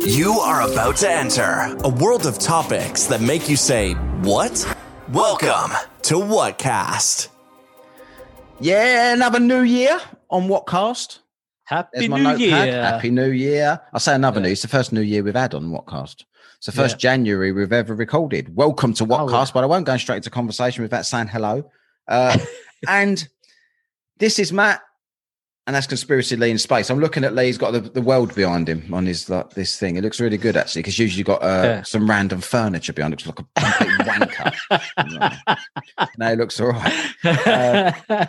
You are about to enter a world of topics that make you say, What? Welcome to Whatkast. Yeah, another new year on Whatkast. Happy There's my New notepad. Year. Happy New Year. I say another Yeah. new. It's the first new year we've had on Whatkast. It's the first Yeah. January we've ever recorded. Welcome to Oh, Whatkast, yeah. but I won't go straight into conversation without saying hello. Uh, and this is Matt, and that's Conspiracy Lee in Space. I'm looking at Lee. He's got the, the world behind him on his like this thing. It looks really good actually, because usually you've got uh, Yeah. some random furniture behind. It looks like a wanker. no, it looks all right. Uh,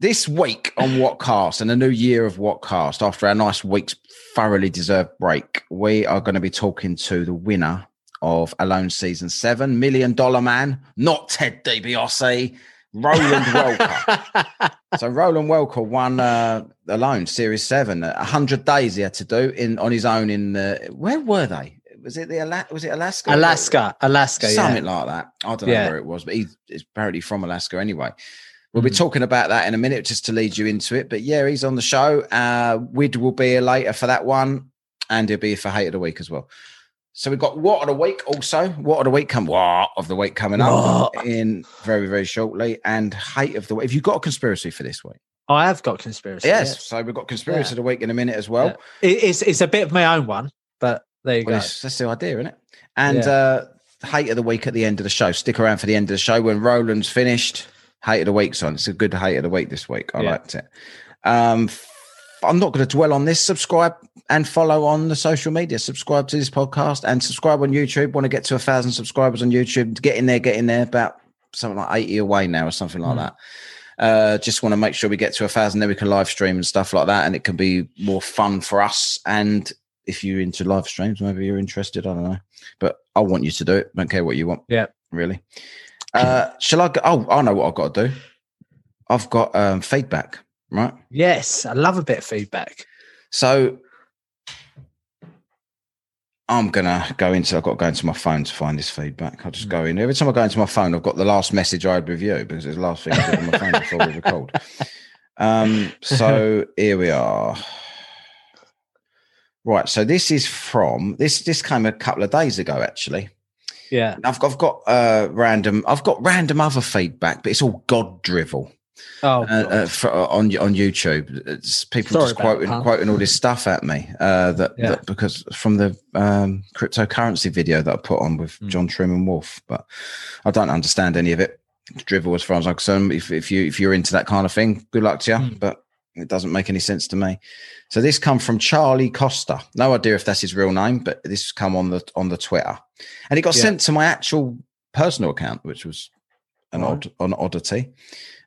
this week on Whatkast and a new year of Whatkast, after our nice week's thoroughly deserved break, we are going to be talking to the winner of Alone Season 7, Million Dollar Man, not Ted DiBiase, Roland Welker. so Roland Welker won uh, Alone Series 7, a 100 days he had to do in on his own in, uh, where were they? Was it the Ala- was it Alaska? Alaska, Alaska, yeah. something like that. I don't know Yeah. where it was, but he's apparently from Alaska anyway. We'll be Mm. talking about that in a minute just to lead you into it. But yeah, he's on the show. Uh, Wid will be here later for that one, and he'll be here for Hate of the Week as well. So we've got What of the Week also. What of the Week come What of the Week coming up What? in very, very shortly. And Hate of the Week. Have you've got a conspiracy for this week? I have got conspiracy. Yes. So we've got Conspiracy Yeah. of the Week in a minute as well. Yeah. It's it's a bit of my own one, but there you Well, go. that's, the idea, isn't it? And Yeah. uh, hate of the week at the end of the show. Stick around for the end of the show when Roland's finished. Hate of the week's on. It's a good hate of the week this week. I liked it. Um, I'm not going to dwell on this. Subscribe and follow on the social media. Subscribe to this podcast and subscribe on YouTube. Want to get to a thousand subscribers on YouTube? Get in there. Get in there. About something like 80 away now or something like Hmm. that. Uh, just want to make sure we get to a thousand, then we can live stream and stuff like that, and it can be more fun for us. And if you're into live streams, maybe you're interested. I don't know, but I want you to do it. Don't care what you want. Yeah. really. Uh, shall I go? Oh, I know what I've got to do. I've got um, feedback, right? Yes, I love a bit of feedback. So I'm gonna go into. I've got to go into my phone to find this feedback. I'll just go in. Every time I go into my phone, I've got the last message I had with you because it's the last thing I did on my phone before we record. Um, so here we are. Right. So this is from this. This came a couple of days ago, actually. Yeah. I've got, I've got uh, random. I've got random other feedback, but it's all God drivel Oh, uh, uh, for, on on YouTube. It's people Sorry just quoting that, pal. quoting all this stuff at me. Uh, that, Yeah. that because from the um, cryptocurrency video that I put on with Mm. John Truman Wolf, but I don't understand any of it. Drivel, as far as I'm concerned. If if you if you're into that kind of thing, good luck to you. Mm. But it doesn't make any sense to me. So this come from Charlie Costa. No idea if that's his real name, but this come on the on the Twitter, and it got Yeah. sent to my actual personal account, which was an Right. odd an oddity.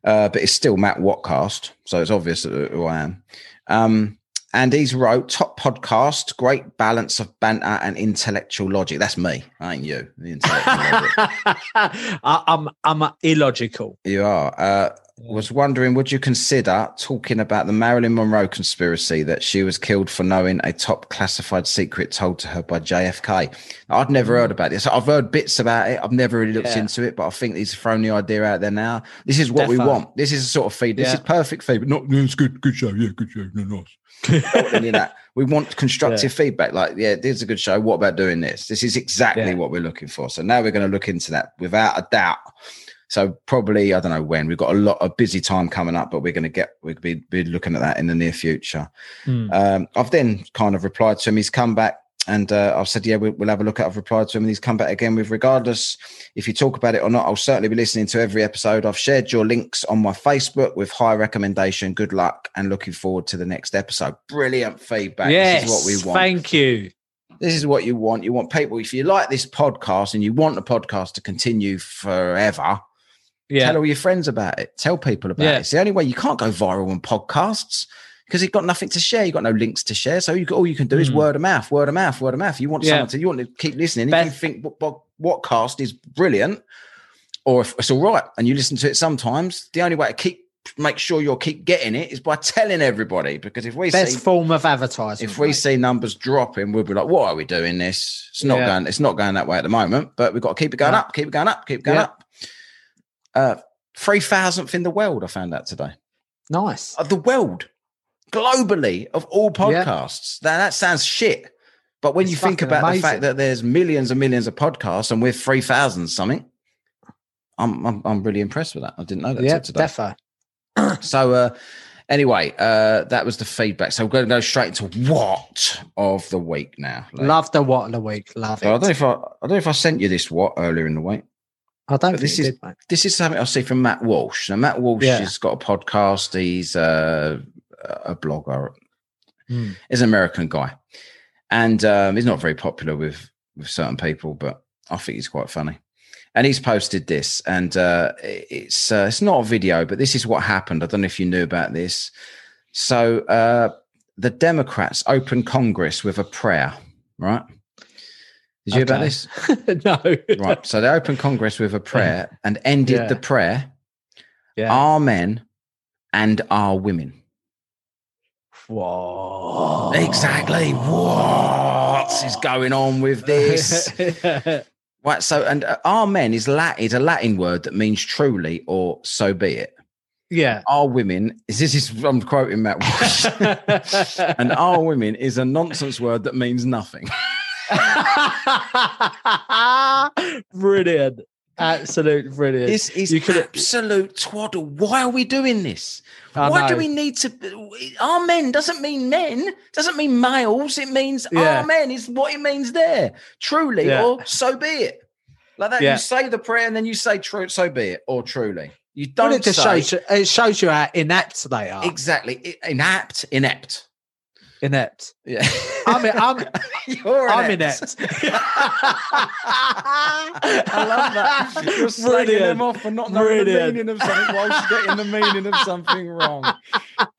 Uh, but it's still Matt Whatkast, so it's obvious who I am. Um, and he's wrote top podcast, great balance of banter and intellectual logic. That's me, I ain't you. The intellectual I'm I'm illogical. You are. Uh, was wondering, would you consider talking about the Marilyn Monroe conspiracy that she was killed for knowing a top classified secret told to her by JFK? I'd never heard mm. about this. I've heard bits about it. I've never really looked Yeah. into it, but I think he's thrown the idea out there now. This is what we want. This is a sort of feed. This Yeah. is perfect feed. but Not no, it's good, good show. Yeah, good show. No, nice. Not any that. We want constructive feedback. Like, yeah, this is a good show. What about doing this? This is exactly Yeah. what we're looking for. So now we're going to look into that without a doubt. So probably I don't know when we've got a lot of busy time coming up, but we're going to get we'll be, be looking at that in the near future. Hmm. Um, I've then kind of replied to him. He's come back and uh, I've said, yeah, we'll, we'll have a look at. I've replied to him, and he's come back again with regardless if you talk about it or not. I'll certainly be listening to every episode. I've shared your links on my Facebook with high recommendation. Good luck and looking forward to the next episode. Brilliant feedback. yes, This is what we want. Thank you. This is what you want. You want people, if you like this podcast and you want the podcast to continue forever, Yeah. tell all your friends about it. Tell people about Yeah. it. It's the only way you can't go viral on podcasts because you've got nothing to share. You've got no links to share. So you all you can do is Mm. word of mouth, word of mouth, word of mouth. You want Yeah. someone to you want to keep listening. If you think what, what, what cast is brilliant or if it's all right and you listen to it sometimes, the only way to keep make sure you'll keep getting it is by telling everybody. Because if we Best see form of advertising. if we see numbers dropping, we'll be like, what are we doing this?" It's not Yeah. going. It's not going that way at the moment, but we've got to keep it going No. up, keep it going up, keep it going Yeah. up. Uh, three thousandth in the world. I found out today. nice. Of the world, globally, of all Yeah. podcasts. Now that sounds shit, But when It's you think about the fact that there's millions and millions of podcasts and we're 3,000 something, I'm, I'm, I'm really impressed with that. I didn't know that yeah, today. defo. So, uh, anyway, uh, that was the feedback. So we're going to go straight into what of the week now. Lee. Love the what of the week. Love So I don't know if I, I don't know if I sent you this what earlier in the week. I don't this is- did. This is something I see from Matt Walsh. Now, Matt Walsh Yeah. has got a podcast. He's uh, a blogger. Hmm. He's an American guy, and um, he's not very popular with with certain people, but I think he's quite funny. And he's posted this, and uh, it's uh, it's not a video, but this is what happened. I don't know if you knew about this. So uh, the Democrats opened Congress with a prayer, right? Did you hear about this? no. Right. So they opened Congress with a prayer and ended Yeah. the prayer, Yeah. "Our men and our women." Whoa. Exactly. What is going on with this? right. So, and uh, our men is Latin, is a Latin word that means truly or so be it. yeah. Our women is this is I'm quoting Matt Walsh. and our women is a nonsense word that means nothing. brilliant. Absolute brilliant. This is You could- absolute twaddle. Why are we doing this? I Why do we need to? Our men doesn't mean men, doesn't mean males. It means Yeah. our men is what it means there. Truly, Yeah. or so be it. Like that, Yeah. you say the prayer and then you say true, so be it, or truly. You don't it just say shows you, it shows you how inept they are. exactly I- inept, inept. Yeah, I'm, I'm, You're I'm inept. inept. I love that. You're slagging them off for not knowing the meaning of something whilst getting the meaning of something wrong.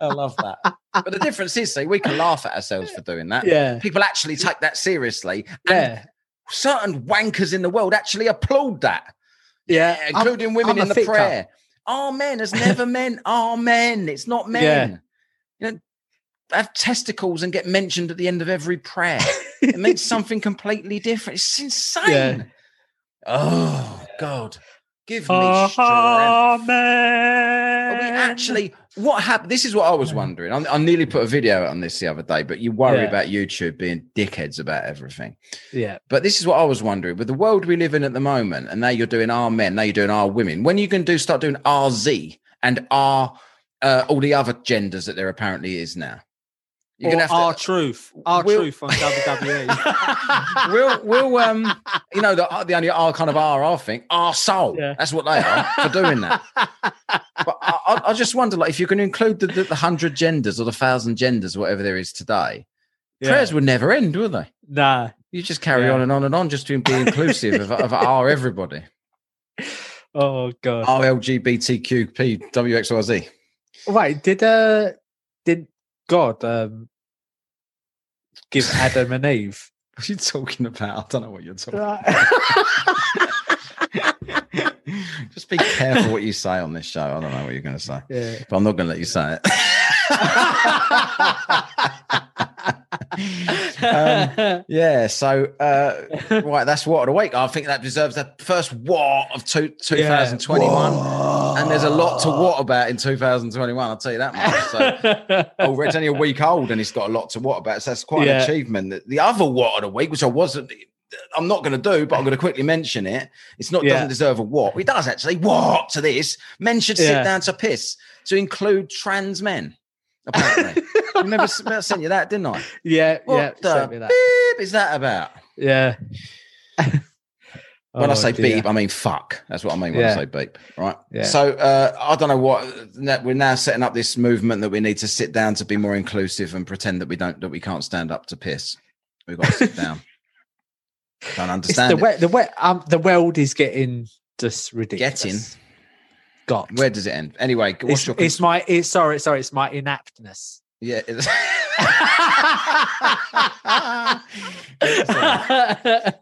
I love that. But the difference is, see, we can laugh at ourselves for doing that. Yeah. People actually take that seriously. And Yeah. certain wankers in the world actually applaud that, Yeah. I'm- including women I'm in the fit cup. prayer. Amen has never meant amen. It's not men. You know, have testicles and get mentioned at the end of every prayer. It means something completely different. It's insane. Yeah. Oh God, give me strength. Are we actually what happened? This is what I was wondering. I, I nearly put a video on this the other day, but you worry Yeah. about YouTube being dickheads about everything. Yeah. But this is what I was wondering with the world we live in at the moment, and now you're doing our men, now you're doing our women. When you can do start doing RZ and R, uh, all the other genders that there apparently is now. You're gonna have to. our truth. Our We'll- truth on. WWE. we'll we'll um you know the the only R kind of our thing, our soul Yeah. that's what they are for doing that. But I, I- I just wonder like if you can include the, the, the hundred genders or the thousand genders whatever there is today, Yeah. prayers would never end, would they? Nah. You just carry Yeah. on and on and on just to be inclusive of, of our everybody. Oh god. Our LGBTQP WXYZ. Wait, did uh did God um give Adam and Eve? What are you talking about? I don't know what you're talking about. Just be careful what you say on this show. I don't know what you're going to say, yeah. but I'm not going to let you say it. um, yeah, so uh, right, that's what of the week. I think that deserves the first what of two, 2021. And there's a lot to what about in 2021. I'll tell you that much. So, oh, it's only a week old, and it's got a lot to what about. So that's quite Yeah. an achievement. The- The other what of the week, which I wasn't, I'm not going to do, but I'm going to quickly mention it. It's not Yeah. doesn't deserve a what. It does actually. What to this? Men should sit Yeah. down to piss to include trans men. Apparently, I remember I sent you that, didn't I? yeah, What yeah. the sent me that. beep is that about? Yeah. When I Oh, say dear. beep, I mean fuck. That's what I mean when I say beep, right? Yeah. So uh, I don't know what we're now setting up this movement that we need to sit down to be more inclusive and pretend that we don't that we can't stand up to piss. We've got to sit down. Don't It's understand. the it. we- the we- um the world is getting just ridiculous. Getting? Got. Where does it end? Anyway, what's It's, your it's my it's sorry sorry it's my inaptness. yeah?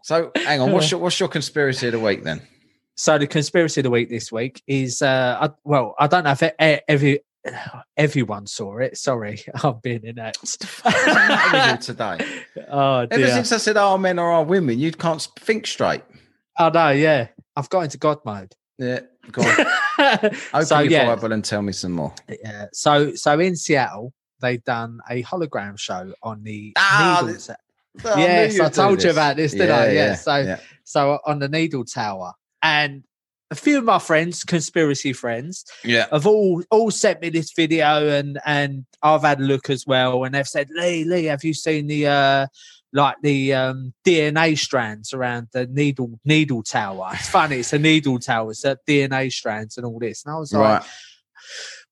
so hang on, what's your what's your conspiracy of the week then? so the conspiracy of the week this week is uh I, well I don't know if every everyone saw it. Sorry, I'm being inept. What's the matter with you today? Oh Ever since I said our men or our women, you can't think straight. Oh no, yeah. I've got into God mode. Yeah, go on. Open so your yeah, Bible and tell me some more. yeah. So so in Seattle, they've done a hologram show on the Ah, Needles. Oh, yes, I do told you about this, didn't I? Yeah. So, yeah. so on the Needle Tower, and a few of my friends, conspiracy friends, yeah. have all all sent me this video, and and I've had a look as well, and they've said, Lee, Lee, have you seen the uh like the um DNA strands around the needle needle tower? It's funny, it's a needle tower, it's a DNA strands and all this, and I was like,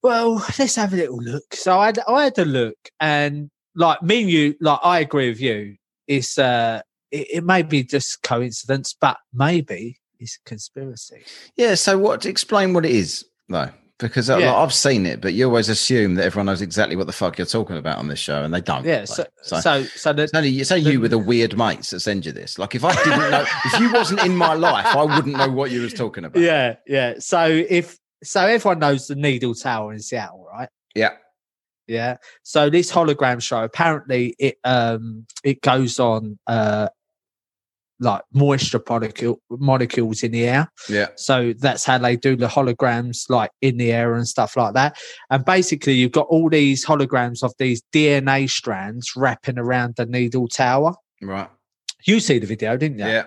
well, let's have a little look. So I had, I had a look, and like me and you, like I agree with you. It's uh, it, it may be just coincidence, but maybe it's a conspiracy. Yeah. So, what? Explain what it is, though, because uh, Yeah. like, I've seen it, but you always assume that everyone knows exactly what the fuck you're talking about on this show, and they don't. Yeah. like. So so, so so, the, it's only it's only you with the weird mates that send you this. Like, if I didn't know, if you wasn't in my life, I wouldn't know what you was talking about. yeah, yeah. So if so, everyone knows the Needle Tower in Seattle, right? Yeah. Yeah. So this hologram show, apparently, it um it goes on uh like moisture molecule, molecules in the air. Yeah. So that's how they do the holograms, like in the air and stuff like that. And basically, you've got all these holograms of these DNA strands wrapping around the needle tower. Right. You see the video, didn't you? Yeah.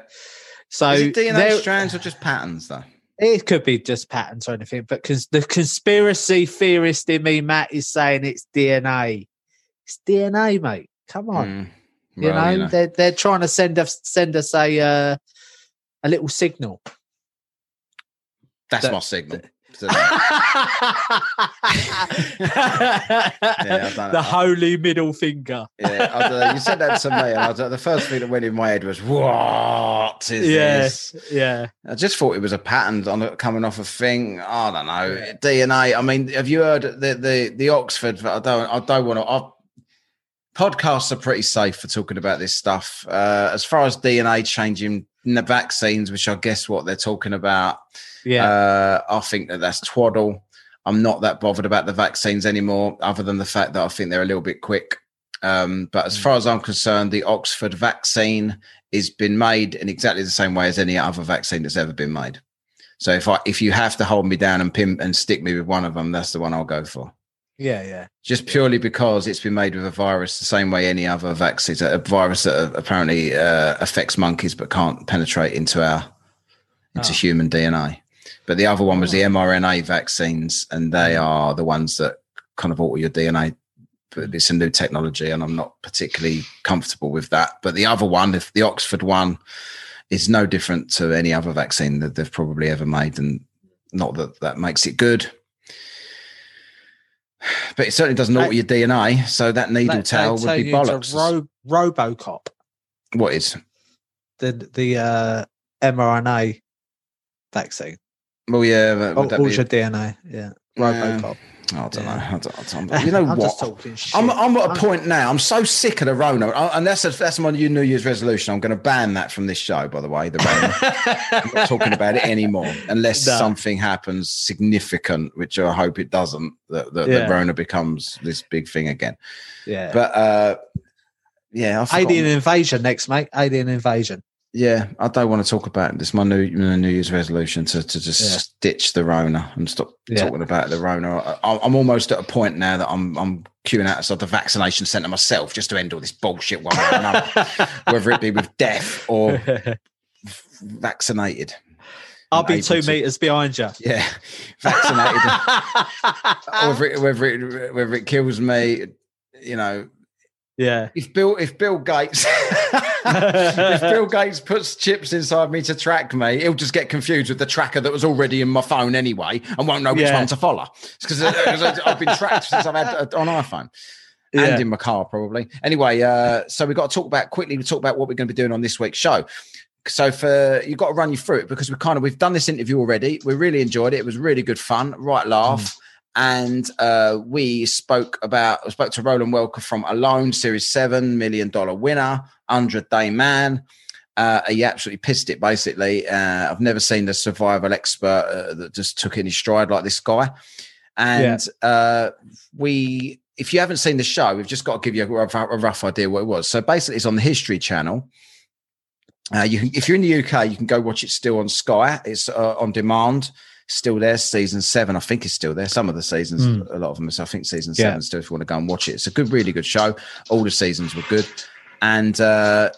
So DNA strands or just patterns, though? it could be just patterns or anything, but because the conspiracy theorist in me, Matt, is saying it's DNA. It's DNA, mate. Come on. Mm. You, Well, know, they're they're trying to send us send us a uh, a little signal. that's that- my signal. So- the holy middle finger. yeah, I don't you said that to me, and I was, the first thing that went in my head was, "What is Yes, this?" yeah. I just thought it was a pattern on coming off a thing. I don't know DNA. I mean, have you heard the the the Oxford? I don't. I don't want to. I, podcasts are pretty safe for talking about this stuff. Uh, as far as DNA changing the vaccines, which I guess what they're talking about, Yeah. uh, I think that that's twaddle. I'm not that bothered about the vaccines anymore, other than the fact that I think they're a little bit quick. Um, but as Mm. far as I'm concerned, the Oxford vaccine has been made in exactly the same way as any other vaccine that's ever been made. So if I if you have to hold me down and pin and stick me with one of them, that's the one I'll go for. Yeah, yeah. Just purely because it's been made with a virus the same way any other vaccines, a virus that uh, apparently uh, affects monkeys but can't penetrate into our into Oh. human DNA. But the other one was the Oh. mRNA vaccines, and they mm. are the ones that kind of alter your DNA. But it's a new technology, and I'm not particularly comfortable with that. But the other one, if the Oxford one, is no different to any other vaccine that they've probably ever made, and not that that makes it good. But it certainly doesn't alter your DNA, so that needle tail would be bollocks. Ro- RoboCop, what is? the the uh, mRNA vaccine. Well, yeah, but would that all be- your DNA. Yeah, Yeah. RoboCop. I don't Yeah. know. I don't, I don't- you know I'm what? just talking shit. I'm, I'm at a point now. I'm so sick of the Rona, I- and that's a, that's my new New Year's resolution. I'm going to ban that from this show. By the way, the Rona. I'm not talking about it anymore unless No. something happens significant, which I hope it doesn't. That that, Yeah. that Rona becomes this big thing again. yeah. But uh, yeah, Alien invasion next, mate. Alien invasion. Yeah, I don't want to talk about this. My new my New Year's resolution to to just Yeah. ditch the Rona and stop Yeah. talking about the Rona. I, I'm almost at a point now that I'm I'm queuing outside the vaccination centre myself just to end all this bullshit one way or another, whether it be with death or vaccinated. I'll be two to- meters behind you. Yeah, vaccinated. whether it, whether it whether it kills me, you know, yeah. if Bill if Bill Gates if Bill Gates puts chips inside me to track me, he'll just get confused with the tracker that was already in my phone anyway, and won't know which Yeah. one to follow. Because uh, I've been tracked since I've had it on iPhone. Yeah. And in my car, probably. Anyway, uh, so we've got to talk about quickly. We talk about what we're going to be doing on this week's show. So for you've got to run you through it because we kind of we've done this interview already. We really enjoyed it. It was really good fun, right laugh. Mm. And uh, we spoke about spoke to Roland Welker from Alone, Series Seven, Million Dollar Winner, Hundred Day Man. Uh, he absolutely pissed it. Basically, uh, I've never seen a survival expert uh, that just took his stride like this guy. And uh, we, if you haven't seen the show, we've just got to give you a rough, a rough idea what it was. So basically, it's on the History Channel. Uh, you can, if you're in the UK, you can go watch it still on Sky. It's uh, on demand, still there. Season seven, I think, is still there. Some of the seasons, Mm. a lot of them. So I think season Yeah. seven still. If you want to go and watch it, it's a good, really good show. All the seasons were good, and uh,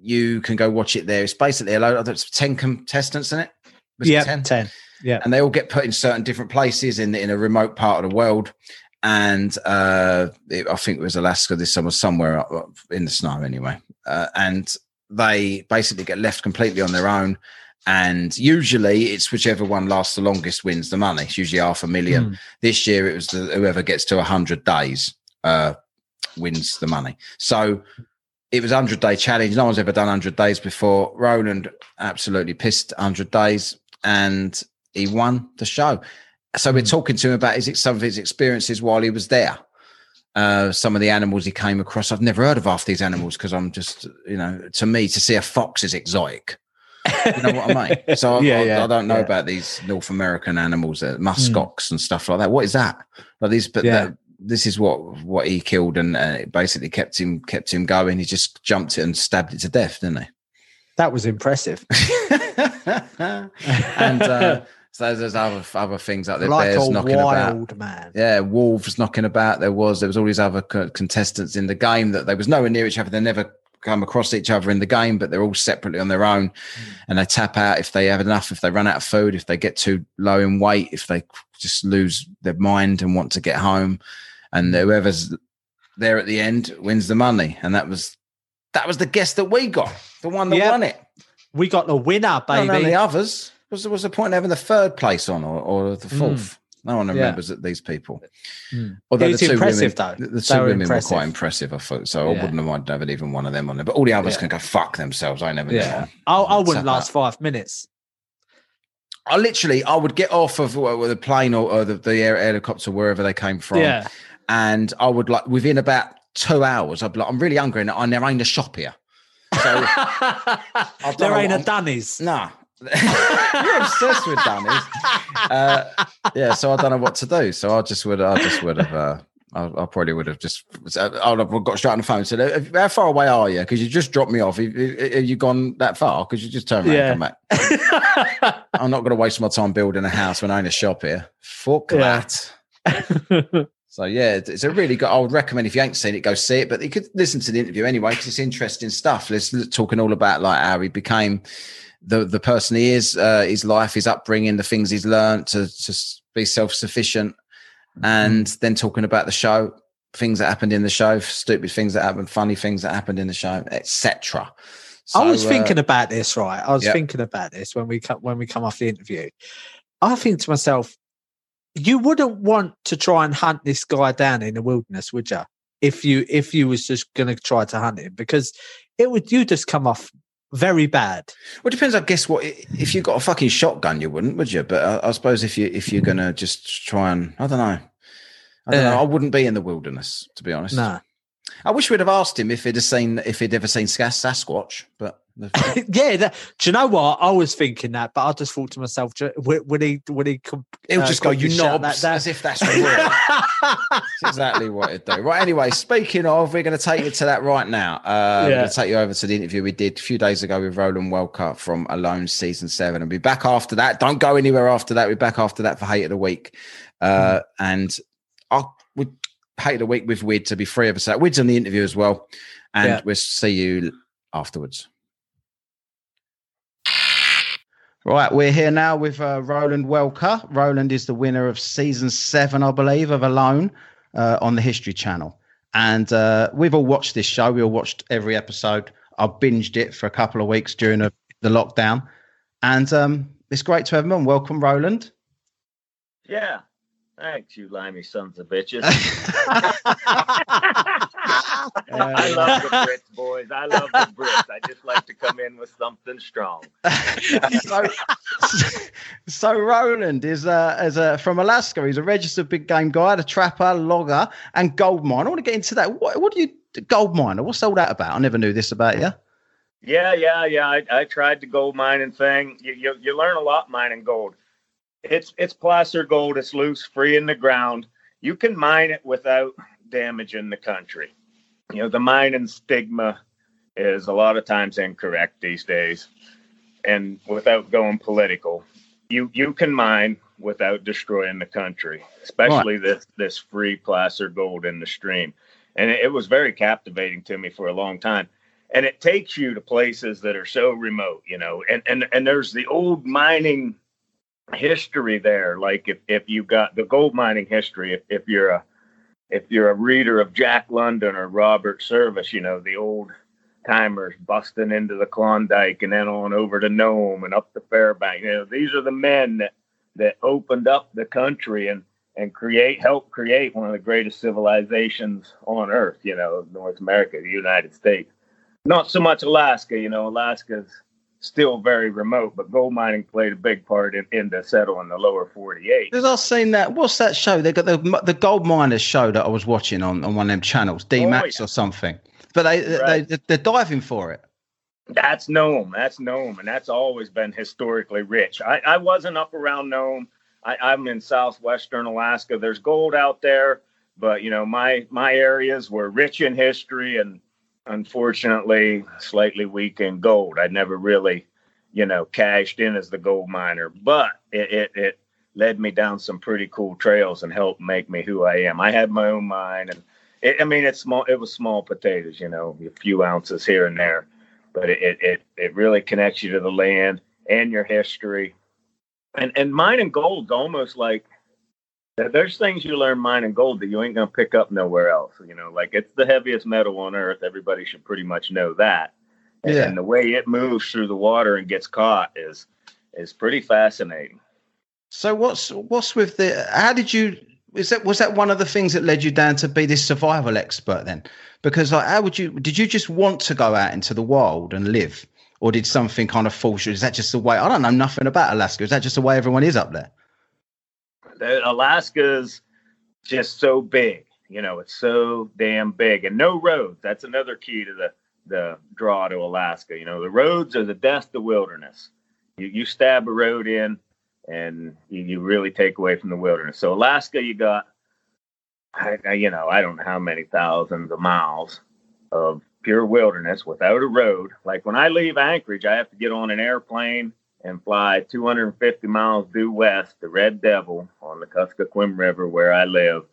you can go watch it there. It's basically a load. There's ten contestants in it. Yeah, 10? ten. Yeah. and they all get put in certain different places in in a remote part of the world. And uh, it, I think it was Alaska this summer, somewhere up, up in the snow, anyway. Uh, and they basically get left completely on their own. And usually, it's whichever one lasts the longest wins the money. It's usually half a million. Mm. This year, it was the, whoever gets to hundred days uh, wins the money. So it was a hundred day challenge. No one's ever done hundred days before. Roland absolutely pissed hundred days, and he won the show. So we're Mm. talking to him about his some of his experiences while he was there. Uh, some of the animals he came across. I've never heard of half these animals because I'm just, you know, to me, to see a fox is exotic. You know what I mean? So I, Yeah, I, yeah, I don't know yeah. about these North American animals, uh, muskox and stuff like that. What is that? Like these, but Yeah. that- this is what what he killed, and uh, it basically kept him kept him going. He just jumped it and stabbed it to death, didn't he? That was impressive. and uh, so there's other other things like the like bears a knocking about. wild man. Yeah, wolves knocking about. There was there was all these other co- contestants in the game that they was nowhere near each other. They never come across each other in the game, but they're all separately on their own, and they tap out if they have enough. If they run out of food, if they get too low in weight, if they just lose their mind and want to get home, and whoever's there at the end wins the money. And that was that was the guess that we got, the one that Yep. won it. We got the winner, None of the others. Was there was the point of having the third place on or, or the Mm. No one Yeah. remembers that these people. Mm. Although It was the two impressive, women, though. The, the two were women impressive. were quite impressive, I thought. So I wouldn't have minded having even one of them on there. But all the others Yeah. can go fuck themselves. I never Yeah. I, I wouldn't last out. five minutes. I literally, I would get off of uh, the plane or, or the, the air, helicopter, wherever they came from, Yeah. and I would like within about two hours, I'd be like, I'm really hungry, and I there ain't a shop here. So there ain't a Dunnies. Nah. You're obsessed with dummies. Uh, yeah, so I don't know what to do. So I just would, I just would have, uh, I, I probably would have just, I'd have got straight on the phone and said, "Uh, "How far away are you? Because you just dropped me off. Have, have you gone that far? Because you just turned around Yeah. and come back. I'm not going to waste my time building a house when I own a shop here. Fuck Yeah. that. So yeah, it's it's a really good. I would recommend if you ain't seen it, go see it. But you could listen to the interview anyway because it's interesting stuff. Let's talking all about like how he became the the person he is, uh, his life, his upbringing, the things he's learned to to be self sufficient, and then talking about the show, things that happened in the show, stupid things that happened, funny things that happened in the show, etc. I was So, uh, thinking about this, right? I was yeah. thinking about this when we come when we come off the interview. I think to myself, you wouldn't want to try and hunt this guy down in the wilderness, would you? If you if you was just going to try to hunt him, because it would you just come off very bad. Well, it depends. I guess what if you got a fucking shotgun, you wouldn't, would you? But I, I suppose if you if you're gonna just try and I don't know, I don't Yeah. know. I wouldn't be in the wilderness to be honest. No, I wish we'd have asked him if he'd have seen if he'd ever seen Sas- Sasquatch, but yeah. That, do you know what? I was thinking that, but I just thought to myself, would he? Would he? com- he'll uh, just go, "You knobs," that as if that's real. Exactly what it'd do. Right. Anyway, speaking of, we're going to take you to that right now. Uh, We're Yeah. going to take you over to the interview we did a few days ago with Roland Welker from Alone season seven, and be back after that. Don't go anywhere after that. We're back after that for Hate of the Week, uh, and I'll we Hate the Week with Wid to be free of us. out. Wid's on the interview as well, and Yeah. we'll see you afterwards. Right, we're here now with uh, Roland Welker. Roland is the winner of season seven, I believe, of Alone uh, on the History Channel. And uh, we've all watched this show. We all watched every episode. I binged it for a couple of weeks during the, the lockdown. And um, it's great to have him on. Welcome, Roland. Yeah. Thanks, you limey sons of bitches. I love the Brits, boys. I love the Brits. I just like to come in with something strong. so, so Roland is uh, is uh, from Alaska. He's a registered big game guide, a trapper, logger, and gold miner. I want to get into that. What, what do you gold miner? What's all that about? I never knew this about you. Yeah, yeah, yeah. I, I tried the gold mining thing. You, you you learn a lot mining gold. It's it's placer gold. It's loose, free in the ground. You can mine it without damaging the country. You know the mining stigma is a lot of times incorrect these days, and without going political, you you can mine without destroying the country, especially this this free placer gold in the stream. and it, it was very captivating to me for a long time. And it takes you to places that are so remote, you know, and and and there's the old mining history there. Like if if you got the gold mining history, if if you're a if you're a reader of Jack London or Robert Service, you know, the old timers busting into the Klondike and then on over to Nome and up the Fairbank. You know, these are the men that, that opened up the country and, and create, help create one of the greatest civilizations on earth, you know, North America, the United States. Not so much Alaska, you know, Alaska's still very remote, but gold mining played a big part in, in the settle in the lower 48. Because I've seen that. What's that show? They got the the gold miners show that I was watching on, on one of them channels, D oh, Max Oh, yeah. or something. But they, Right. they they're diving for it. That's Nome. That's Nome, and that's always been historically rich. I, I wasn't up around Nome. I, I'm in southwestern Alaska. There's gold out there, but you know my my areas were rich in history and unfortunately slightly weak in gold. I never really, you know, cashed in as the gold miner, but it it, it led me down some pretty cool trails and helped make me who I am. I had my own mine, and it, I mean it's small. It was small potatoes, you know, a few ounces here and there but it, it it really connects you to the land and your history. And and mining gold's almost like there's things you learn mining gold that you ain't gonna pick up nowhere else. You know, like it's the heaviest metal on earth. Everybody should pretty much know that. And, Yeah. and the way it moves through the water and gets caught is is pretty fascinating. So what's what's with the? How did you? Is that was that one of the things that led you down to be this survival expert then? Because like, how would you? Did you just want to go out into the wild and live, or did something kind of force you? Is that just the way? I don't know nothing about Alaska. Is that just the way everyone is up there? Alaska's just so big. You know, it's so damn big, and no roads. That's another key to the the draw to Alaska. You know, the roads are the death of the wilderness. You you stab a road in, and you, you really take away from the wilderness. So Alaska, you got, I, I- you know, I don't know how many thousands of miles of pure wilderness without a road. Like when I leave Anchorage, I have to get on an airplane and fly 250 miles due west to Red Devil on the Kuskokwim River where I live.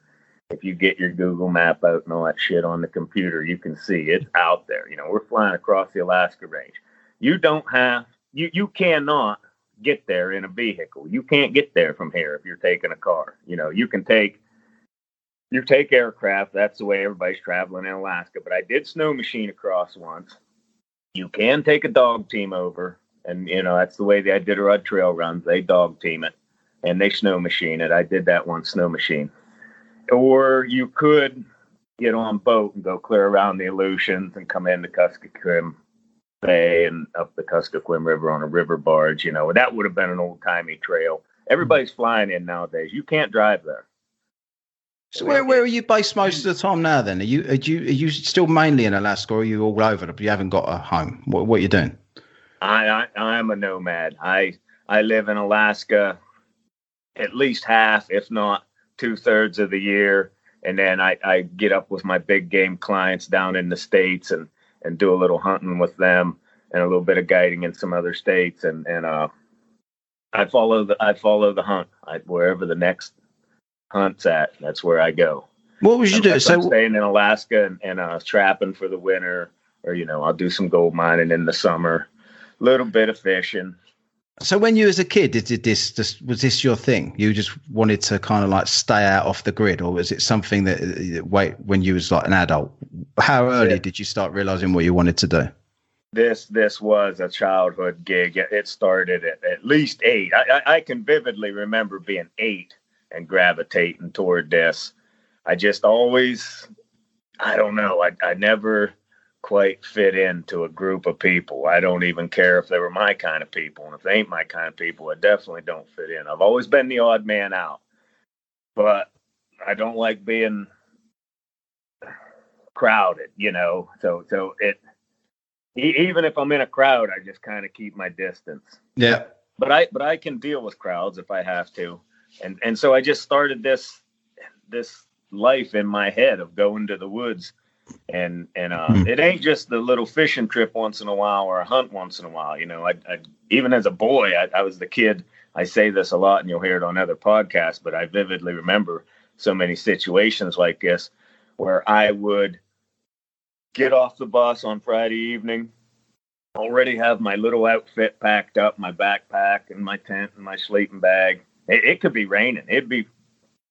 If you get your Google map out and all that shit on the computer, you can see it's out there. You know, we're flying across the Alaska range. You don't have you you cannot get there in a vehicle. You can't get there from here if you're taking a car. You know, you can take you take aircraft. That's the way everybody's traveling in Alaska. But I did snow machine across once. You can take a dog team over, and you know that's the way the Iditarod Trail runs. They dog team it, and they snow machine it. I did that one snow machine. Or you could get on boat and go clear around the Aleutians and come into Kuskokwim Bay and up the Kuskokwim River on a river barge. You know that would have been an old timey trail. Everybody's flying in nowadays. You can't drive there. So where, where are you based most of the time now? Then are you are you are you still mainly in Alaska, or are you all over? You haven't got a home. What what are you doing? I, I I'm a nomad. I I live in Alaska at least half, if not two thirds of the year, and then I, I get up with my big game clients down in the states and and do a little hunting with them and a little bit of guiding in some other states and and uh I follow the I follow the hunt I, wherever the next hunt's at. That's where I go. What would you do? Unless I'm So staying in Alaska and, and uh, trapping for the winter, or you know, I'll do some gold mining in the summer, little bit of fishing. so when you was a kid, did, did this, this was this your thing? You just wanted to kind of like stay out off the grid, or was it something that wait when you was like an adult? How early Yeah. did you start realizing what you wanted to do? This this was a childhood gig. It it started at at least eight. I, I, I can vividly remember being eight and gravitating toward this. I just always, I don't know. I I never quite fit into a group of people. I don't even care if they were my kind of people, and if they ain't my kind of people, I definitely don't fit in. I've always been the odd man out, but I don't like being crowded. You know, so so it. Even if I'm in a crowd, I just kind of keep my distance Yeah. but I but I can deal with crowds if I have to, and and so I just started this this life in my head of going to the woods, and and uh, Hmm. it ain't just the little fishing trip once in a while or a hunt once in a while. You know, I, I even as a boy, I, I was the kid. I say this a lot, and you'll hear it on other podcasts, but I vividly remember so many situations like this where I would get off the bus on Friday evening, already have my little outfit packed up, my backpack and my tent and my sleeping bag. It, it could be raining. It'd be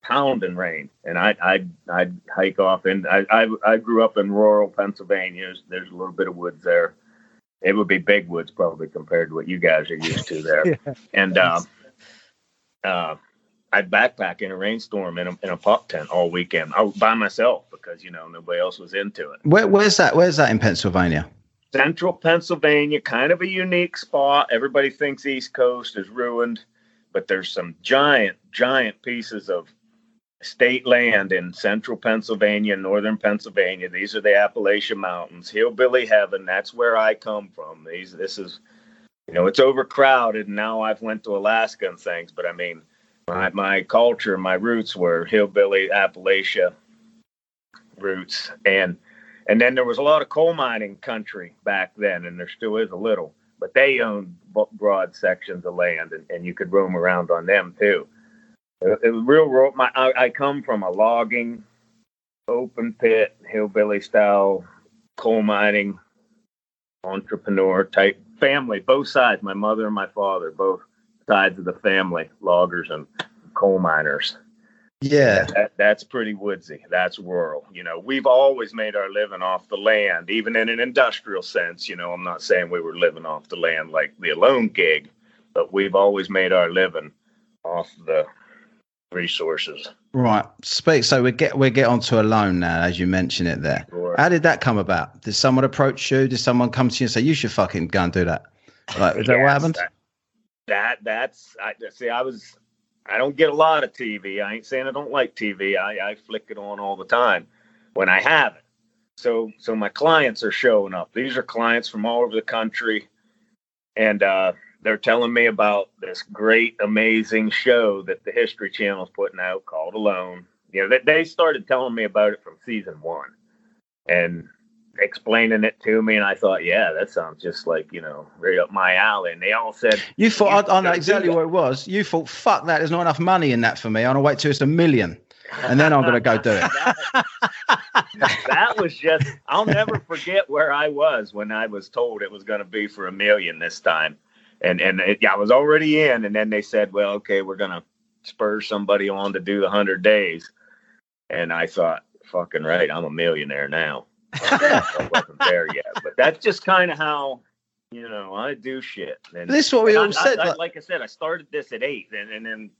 pounding rain, and I I'd I'd hike off. And I, I I grew up in rural Pennsylvania. There's, there's a little bit of woods there. It would be big woods probably compared to what you guys are used to there. Yeah. And um, uh, I'd backpack in a rainstorm in a, in a pop tent all weekend I, by myself because you know nobody else was into it. Where, where's that? Where's that in Pennsylvania? Central Pennsylvania, kind of a unique spot. Everybody thinks East Coast is ruined, but there's some giant, giant pieces of state land in central Pennsylvania, northern Pennsylvania. These are the Appalachian Mountains, hillbilly heaven. That's where I come from. These, this is, you know, it's overcrowded. And now I've went to Alaska and things, but I mean, my my culture, my roots were hillbilly Appalachia roots, and and then there was a lot of coal mining country back then, and there still is a little, but they owned broad sections of land, and, and you could roam around on them too. It, it real. real my, I, I come from a logging, open pit, hillbilly style coal mining entrepreneur type family, both sides. My mother and my father, both sides of the family, loggers and coal miners. Yeah. That, that's pretty woodsy. That's rural. You know, we've always made our living off the land, even in an industrial sense. You know, I'm not saying we were living off the land like the alone gig, but we've always made our living off the resources. Right. Speak. So we get we get onto a loan now, as you mentioned it there. Sure. How did that come about? Did someone approach you? Did someone come to you and say you should fucking go and do that? Like, is that what happened? That, that that's I see. I was. I don't get a lot of TV. I ain't saying I don't like TV. I, I flick it on all the time when I have it. So so my clients are showing up. These are clients from all over the country, and uh, they're telling me about this great, amazing show that the History Channel is putting out called Alone. You know, they, they started telling me about it from season one, and explaining it to me, and I thought, yeah, that sounds just like you know right up my alley. And they all said, You thought I, I know exactly what it was. You thought, fuck that. There's not enough money in that for me. I'm gonna wait till it's a million, and then I'm gonna go do it. that was just I'll never forget where I was when I was told it was going to be for a million this time. And and it, yeah, I was already in and then they said, "Well, okay, we're going to spur somebody on to do the 100 days." And I thought, "Fucking right, I'm a millionaire now." I wasn't there yet, but that's just kind of how you know I do shit. And This is what we all said. I- I- like- like I said, I started this at eight, and, and then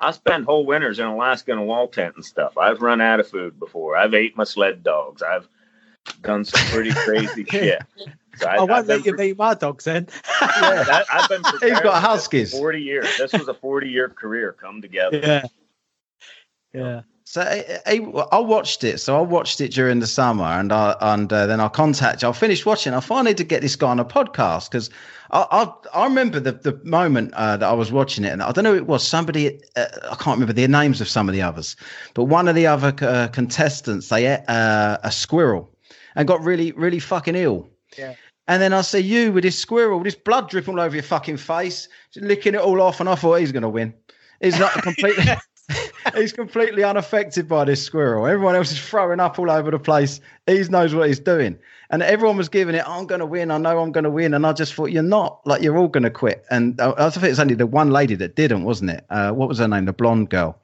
I spent whole winters in Alaska in a wall tent and stuff. I've run out of food before. I've ate my sled dogs. I've done some pretty crazy shit. So I, I've won't let you pre- meet my dogs then. yeah, that- I've been He's preparing got huskies. for Forty years. This was a forty-year career come together. yeah. Yeah. So I, I, I watched it. So I watched it during the summer, and I and uh, then I contact. I finished watching. I finally need to get this guy on a podcast because I, I I remember the the moment uh, that I was watching it, and I don't know who it was somebody. Uh, I can't remember the names of some of the others, but one of the other uh, contestants they ate uh, a squirrel and got really really fucking ill. Yeah. And then I see you with this squirrel, with this blood dripping all over your fucking face, just licking it all off, and I thought he's going to win. He's not completely. he's completely unaffected by this squirrel. Everyone else is throwing up all over the place. He knows what he's doing. And everyone was giving it, I'm going to win. I know I'm going to win. And I just thought, you're not. Like, you're all going to quit. And I, I think it's only the one lady that didn't, wasn't it? Uh, what was her name? The blonde girl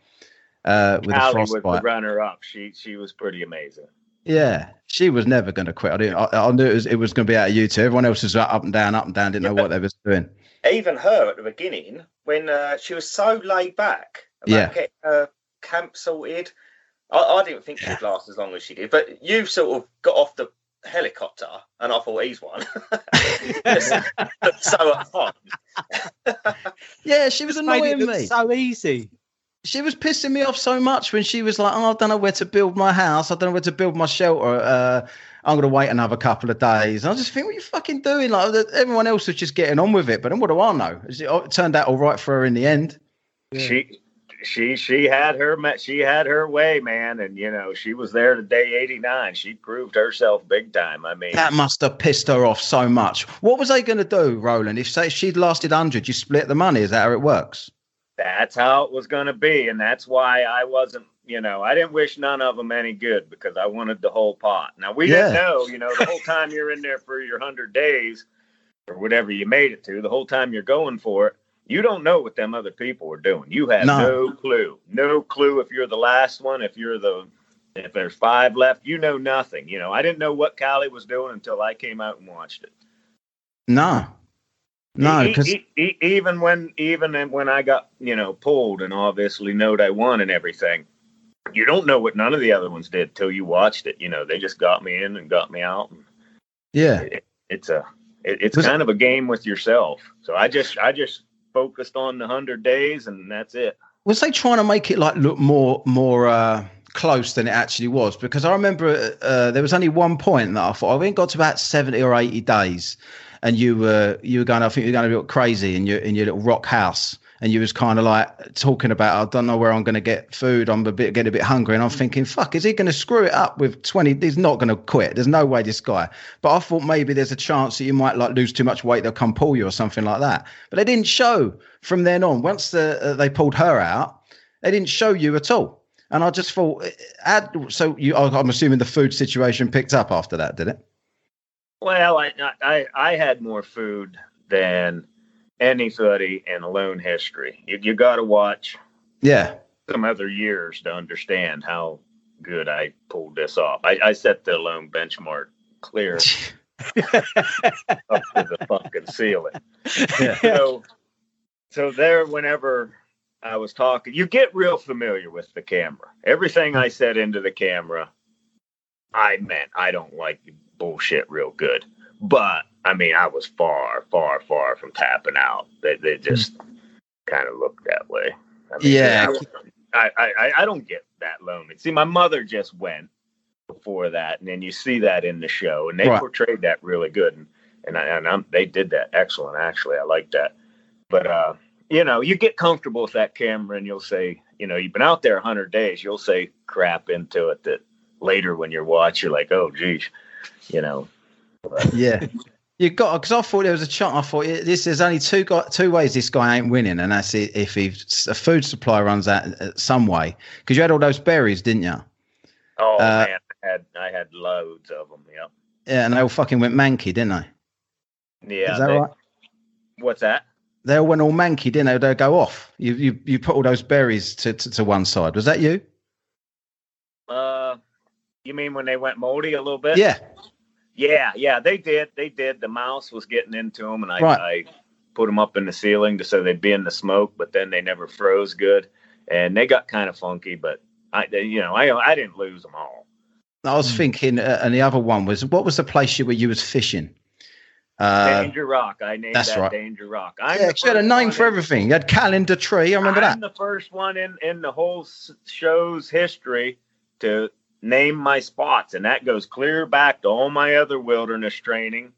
uh, with the Callie was the frostbite. runner-up. She she was pretty amazing. Yeah, she was never going to quit. I, didn't, I, I knew it was, it was going to be out of you two. Everyone else was up and down, up and down, didn't know what they was doing. even her at the beginning when uh, she was so laid back about Yeah. getting her camp sorted. I, I didn't think she'd last as long as she did, but you sort of got off the helicopter, and I thought he's one. So at home. Yeah, she was Just made it annoying look me. so easy. She was pissing me off so much when she was like, "Oh, I don't know where to build my house. I don't know where to build my shelter. Uh, I'm going to wait another couple of days." And I just think, "What are you fucking doing?" Like everyone else was just getting on with it, but then what do I know? It it turned out all right for her in the end. She she she had her ma- she had her way, man, and you know she was there to day eighty nine. She proved herself big time. I mean, That must have pissed her off so much. What was they going to do, Roland? If say she'd lasted hundred, you split the money. Is that how it works? That's how it was going to be, and that's why I wasn't. You know, I didn't wish none of them any good because I wanted the whole pot. Now we Yeah. didn't know, you know, the whole time you're in there for your hundred days or whatever you made it to, the whole time you're going for it, you don't know what them other people are doing. You have No. no, clue. No clue if you're the last one, if you're the if there's five left, you know nothing. You know, I didn't know what Callie was doing until I came out and watched it. No, no, because e- e- even when even when I got you know pulled and obviously knowed I won and everything, you don't know what none of the other ones did till you watched it. You know, they just got me in and got me out. And yeah, it, it's a it, it's kind of a game with yourself. So I just I just focused on the hundred days and that's it. was they trying to make it like look more more uh close than it actually was because i remember uh, there was only one point that i thought i went got to about 70 or 80 days and you were you were going i think you're going to bit crazy in your in your little rock house. And you was kind of like talking about i don't know where i'm going to get food. I'm a bit getting a bit hungry. And i'm thinking fuck is he going to screw it up with 20 he's not going to quit. There's no way this guy. But i thought maybe there's a chance that you might like lose too much weight. They'll come pull you or something like that. But they didn't show from then on. Once the, uh, they pulled her out they didn't show you at all. And I just thought, add, so you, I'm assuming the food situation picked up after that, did it? Well, I I I had more food than anybody in Alone history. You you got to watch Yeah. some other years to understand how good I pulled this off. I, I set the Alone benchmark clear up to the fucking ceiling. Yeah. So so there, whenever I was talking, you get real familiar with the camera. Everything I said into the camera, I meant I don't like bullshit real good. But I mean, I was far, far, far from tapping out. They, they just kind of looked that way. I mean, Yeah. I, I, I, don't get that lonely. See, my mother just went before that, and then you see that in the show, and they Right. portrayed that really good, and and, I, and I'm, they did that excellent. Actually, I like that. But uh, you know, you get comfortable with that camera, and you'll say, you know, you've been out there hundred days, you'll say crap into it that later when you watch, you're like, oh, geez, you know. Yeah. You got because I thought there was a chance. I thought this is only two guy, two ways this guy ain't winning, and that's it, if he a food supply runs out uh, some way. Because you had all those berries, didn't you? Oh Uh, man, I had I had loads of them. Yep. Yeah, and they all fucking went manky, didn't they? Yeah. is that they- right? What's that? They all went all manky, didn't they? They go off. You you you put all those berries to, to, to one side. Was that you? Uh, you mean when they went moldy a little bit? Yeah. Yeah, yeah, they did. They did. The mouse was getting into them, and I, Right. I put them up in the ceiling just so they'd be in the smoke. But then they never froze good, and they got kind of funky. But I, they- you know, I I didn't lose them all. I was thinking, uh, and the other one was what was the place you where you was fishing? Uh, Danger Rock. I named that's that right. Danger Rock. I'm yeah, the 'cause you had a first name for in- everything. You had calendar tree. I remember I'm that. the first one in in the whole show's history to name my spots, and that goes clear back to all my other wilderness training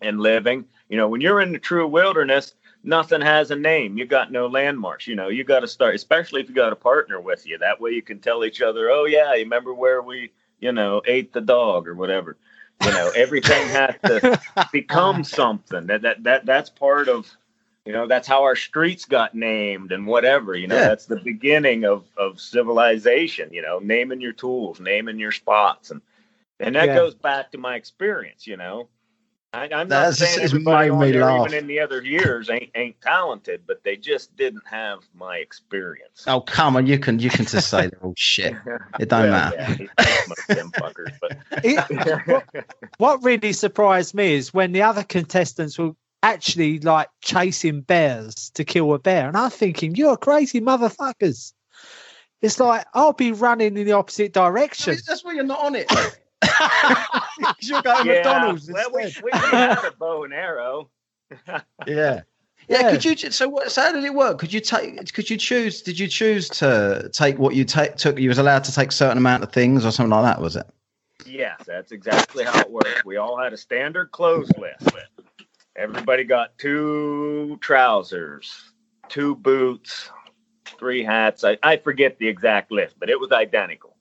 and living. You know, when you're in the true wilderness, nothing has a name. You got no landmarks. You know, you got to start, especially if you got a partner with you. That way, you can tell each other, "Oh yeah, you remember where we, you know, ate the dog or whatever." You know, everything has to become something. That that that that's part of you know that's how our streets got named and whatever you know Yeah. that's the beginning of of civilization you know naming your tools naming your spots and and that Yeah. goes back to my experience you know I, I'm not That's- saying it's everybody made on there, laugh. even in the other years, ain't ain't talented, but they just didn't have my experience. Oh come on, you can you can just say they're shit. It don't Well, matter. yeah, he thinks most of them fuckers, but It- what really surprised me is when the other contestants were actually like chasing bears to kill a bear, and I'm thinking, "You're crazy motherfuckers." It's like I'll be running in the opposite direction. That's why you're not on it. you're going yeah, McDonald's well, we, instead. we had a bow and arrow. Yeah. Yeah, Yeah. could you? So what? So how did it work? Could you take? Could you choose? Did you choose to take what you take? Took you was allowed to take a certain amount of things or something like that? Was it? Yes, that's exactly how it worked. We all had a standard clothes list. Everybody got two trousers, two boots, three hats. I, I forget the exact list, but it was identical.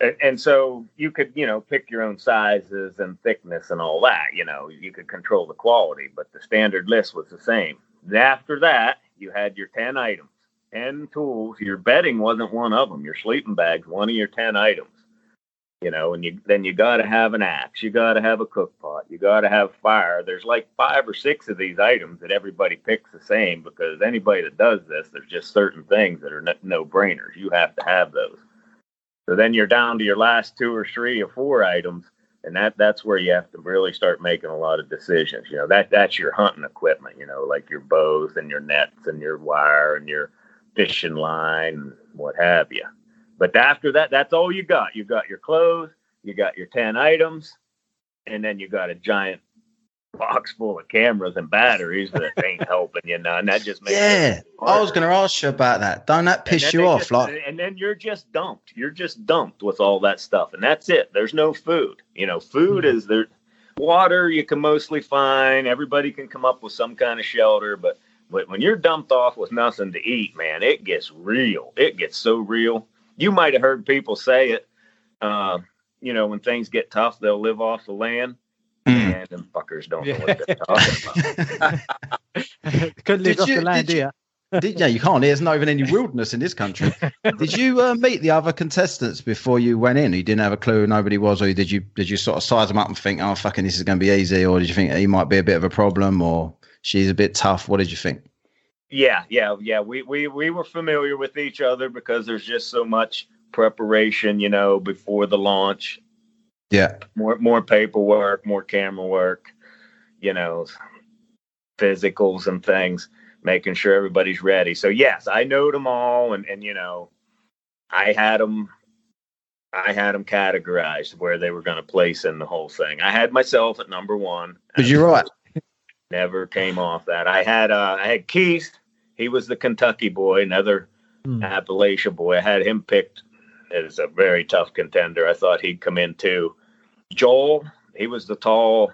And, and so you could, you know, pick your own sizes and thickness and all that. You know, you could control the quality, but the standard list was the same. And after that, you had your 10 items. ten tools. Your bedding wasn't one of them. Your sleeping bag's one of your ten items. You know, and you then you got to have an axe. You got to have a cook pot. You got to have fire. There's like five or six of these items that everybody picks the same because anybody that does this, there's just certain things that are no brainers. You have to have those. So then you're down to your last two or three or four items, and that that's where you have to really start making a lot of decisions. You know, that that's your hunting equipment. You know, like your bows and your nets and your wire and your fishing line, and what have you. But after that, that's all you got. You got your clothes, you got your 10 items, and then you got a giant box full of cameras and batteries that ain't helping you none. That just makes yeah. I was going to ask you about that. Don't that piss you off? Just, like, and then you're just dumped. You're just dumped with all that stuff, and that's it. There's no food. You know, food mm-hmm. is there. Water you can mostly find. Everybody can come up with some kind of shelter, but but when you're dumped off with nothing to eat, man, it gets real. It gets so real you might have heard people say it. Uh, you know, when things get tough, they'll live off the land. Mm. And them fuckers don't know what they're talking about. Couldn't live off you, the land, did you? Did, yeah, you can't. There's not even any wilderness in this country. did you uh, meet the other contestants before you went in? You didn't have a clue who nobody was, or did you did you sort of size them up and think, oh fucking, this is going to be easy, or did you think he might be a bit of a problem, or she's a bit tough? What did you think? Yeah, yeah, yeah. We we we were familiar with each other because there's just so much preparation, you know, before the launch. Yeah. More more paperwork, more camera work, you know, physicals and things, making sure everybody's ready. So yes, I know them all and and you know, I had them I had them categorized where they were going to place in the whole thing. I had myself at number 1. But you're right. Never came off that. I had uh I had Keith he was the Kentucky boy, another mm. Appalachia boy. I had him picked as a very tough contender. I thought he'd come in too. Joel, he was the tall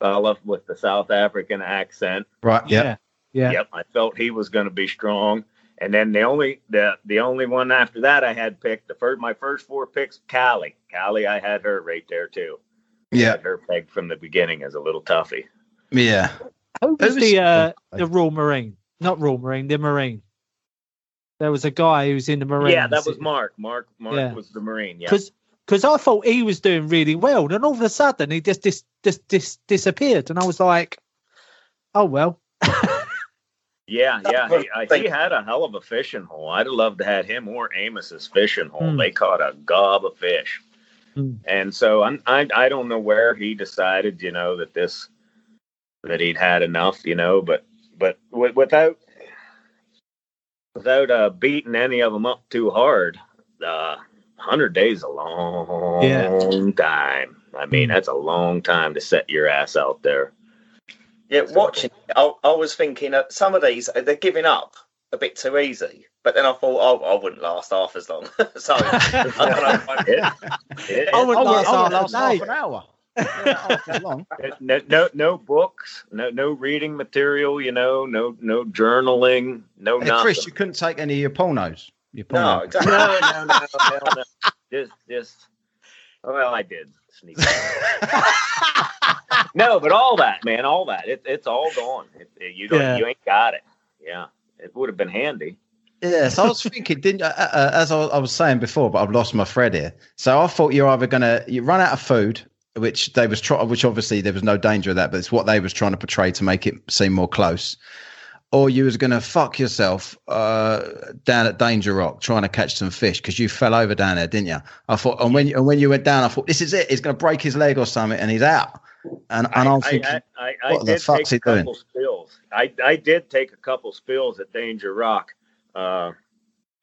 fella with the South African accent. Right. Yeah. Yeah. Yep. I felt he was going to be strong. And then the only the the only one after that I had picked the first my first four picks Callie. Callie, I had her right there too. Yeah. her pegged from the beginning as a little toughie. Yeah. Who was, was the uh, the Royal Marine? Not Royal Marine, the Marine. There was a guy who was in the Marine. Yeah, that was Mark. Mark Mark yeah. was the Marine. Yeah. Because because I thought he was doing really well, and all of a sudden he just dis, dis, dis, disappeared, and I was like, oh well. yeah, yeah, he, uh, he, had a hell of a fishing hole. I'd have loved to have him or Amos's fishing hole. Mm. They caught a gob of fish, mm. and so I'm, I I don't know where he decided, you know, that this that he'd had enough, you know, but but without without uh, beating any of them up too hard, uh, hundred days a long yeah. time. I mean, hmm. that's a long time to set your ass out there. Yeah, watching, I, I was thinking that some of these they're giving up a bit too easy. But then I thought, oh, I wouldn't last half as long. so I, don't know. It, it, I wouldn't last, half, half an hour no, no, no books, no, no reading material. You know, no, no journaling, no hey, nothing. Chris, you couldn't take any of your pornos. Your porno. No, exactly. no, no, no, no, no. Just, just. Well, I did sneak. no, but all that, man, all that, it, it's all gone. It, it, you don't, yeah. you ain't got it. Yeah, it would have been handy. Yeah, so I was thinking, didn't uh, uh, as I, I was saying before, but I've lost my thread here. So I thought you're either gonna you run out of food which they was trying, which obviously there was no danger of that, but it's what they was trying to portray to make it seem more close. Or you was going to fuck yourself uh, down at Danger Rock trying to catch some fish because you fell over down there, didn't you? I thought, and when and when you went down, I thought this is it. He's going to break his leg or something, and he's out. And and I, am thinking, I, I, I, what the fuck's he doing? Spills. I I did take a couple spills at Danger Rock. Uh,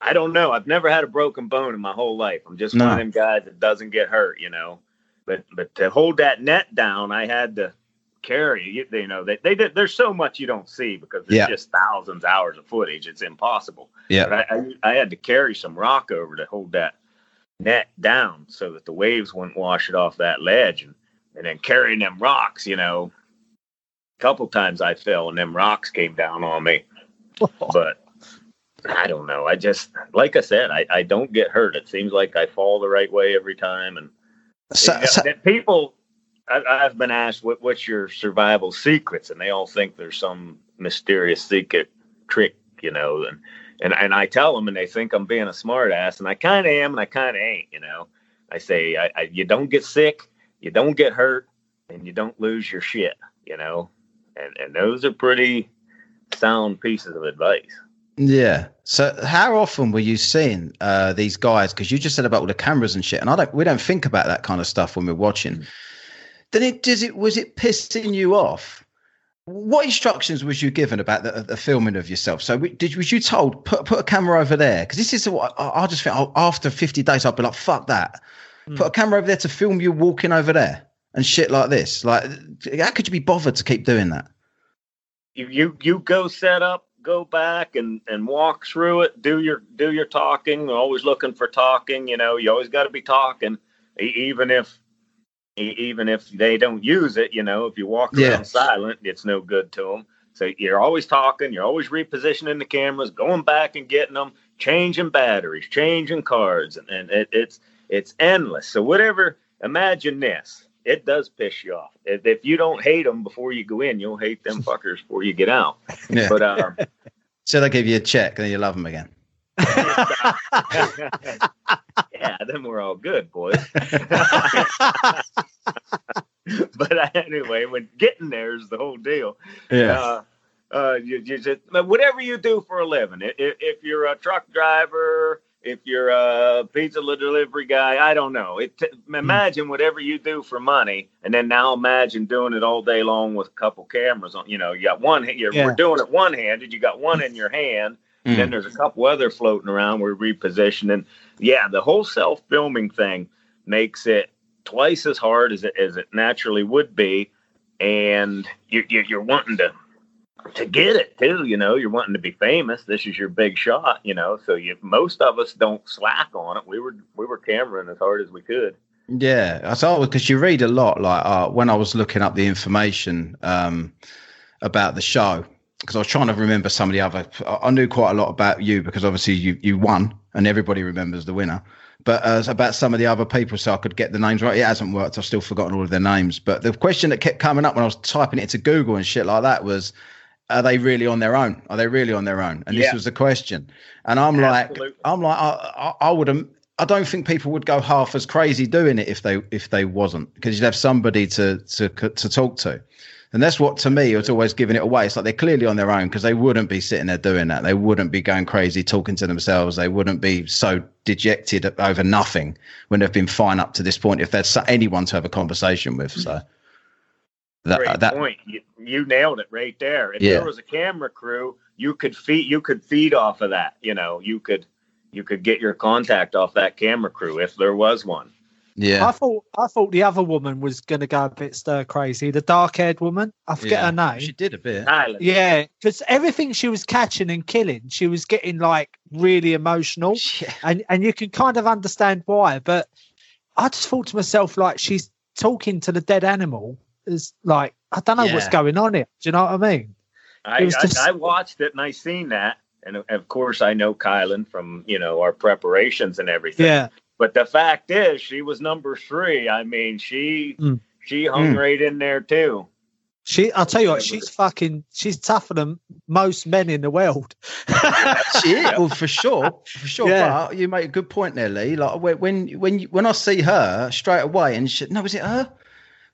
I don't know. I've never had a broken bone in my whole life. I'm just no. one of them guys that doesn't get hurt, you know but but to hold that net down, I had to carry. You, you know, they, they did. There's so much you don't see because there's yeah. just thousands of hours of footage. It's impossible. Yeah, but I, I, I had to carry some rock over to hold that net down so that the waves wouldn't wash it off that ledge, and and then carrying them rocks. You know, a couple times I fell and them rocks came down on me, but. I don't know. I just, like I said, I, I don't get hurt. It seems like I fall the right way every time, and so, so, that people I, have been asked what, what's your survival secrets, and they all think there's some mysterious secret trick, you know. And and and I tell them, and they think I'm being a smartass, and I kind of am, and I kind of ain't. You know, I say I, I, you don't get sick, you don't get hurt, and you don't lose your shit. You know, and and those are pretty sound pieces of advice. Yeah. So how often were you seeing uh, these guys? Because you just said about all the cameras and shit, and I don't. We don't think about that kind of stuff when we're watching. Then it does it was it pissing you off? What instructions was you given about the, the filming of yourself? So did was you told put put a camera over there? Because this is what I, I just think. oh, After fifty days, I'd be like, fuck that. Put a camera over there to film you walking over there and shit like this. Like, how could you be bothered to keep doing that? you you you go set up go back and and walk through it do your do your talking always looking for talking you know you always got to be talking even if even if they don't use it you know if you walk around silent it's no good to them so you're always talking you're always repositioning the cameras going back and getting them changing batteries changing cards and, and it, it's it's endless. So whatever imagine this it does piss you off if, if you don't hate them before you go in you'll hate them fuckers before you get out Yeah. but um So they give you a check and then you love them again. yeah, then we're all good, boys. but anyway, when getting there is the whole deal. Uh, uh, you, you just whatever you do for a living. If, if you're a truck driver, if you're a pizza delivery guy, I don't know. It imagine whatever you do for money, and then now imagine doing it all day long with a couple cameras on. You know, you got one. You're, Yeah. We're doing it one handed. You got one in your hand. Mm. Then there's a couple other floating around. We're repositioning. Yeah, the whole self filming thing makes it twice as hard as it as it naturally would be, and you, you you're wanting to to get it too. You know, you're wanting to be famous. This is your big shot. You know, so you most of us don't slack on it. We were we were cameraing as hard as we could. Yeah, I saw because you read a lot. Like uh, when I was looking up the information um, about the show, because I was trying to remember some of the other. I knew quite a lot about you because obviously you you won, and everybody remembers the winner. But uh, about some of the other people, so I could get the names right. It hasn't worked. I've still forgotten all of their names. But the question that kept coming up when I was typing it into Google and shit like that was, are they really on their own? Are they really on their own? And this was the question. And I'm like, I'm like, I, I, I would. I don't think people would go half as crazy doing it if they if they wasn't because you'd have somebody to to to talk to, and that's what to me it's always giving it away. It's like they're clearly on their own because they wouldn't be sitting there doing that. They wouldn't be going crazy talking to themselves. They wouldn't be so dejected over nothing when they've been fine up to this point. If there's anyone to have a conversation with, so that Great uh, that point. You, you nailed it right there. If Yeah. there was a camera crew, you could feed you could feed off of that. You know, you could you could get your contact off that camera crew if there was one. yeah I thought I thought the other woman was going to go a bit stir crazy. The dark haired woman. I forget yeah. her name. She did a bit. Island. Yeah, because everything she was catching and killing, she was getting like really emotional, Yeah. and and you can kind of understand why. But I just thought to myself, like she's talking to the dead animal. Is like I don't know what's going on here. Do you know what I mean? I, It was I, I watched it and I seen that, and of- of course I know Kielyn from you know our preparations and everything. Yeah, But the fact is, she was number three. I mean, she Mm. she hung Mm. right in there too. she. I'll tell you what, she's fucking. She's tougher than most men in the world. She is, well, for sure, for sure. Yeah. But you make a good point there, Lee. Like when when when, you, when I see her straight away, and she, no, is it her?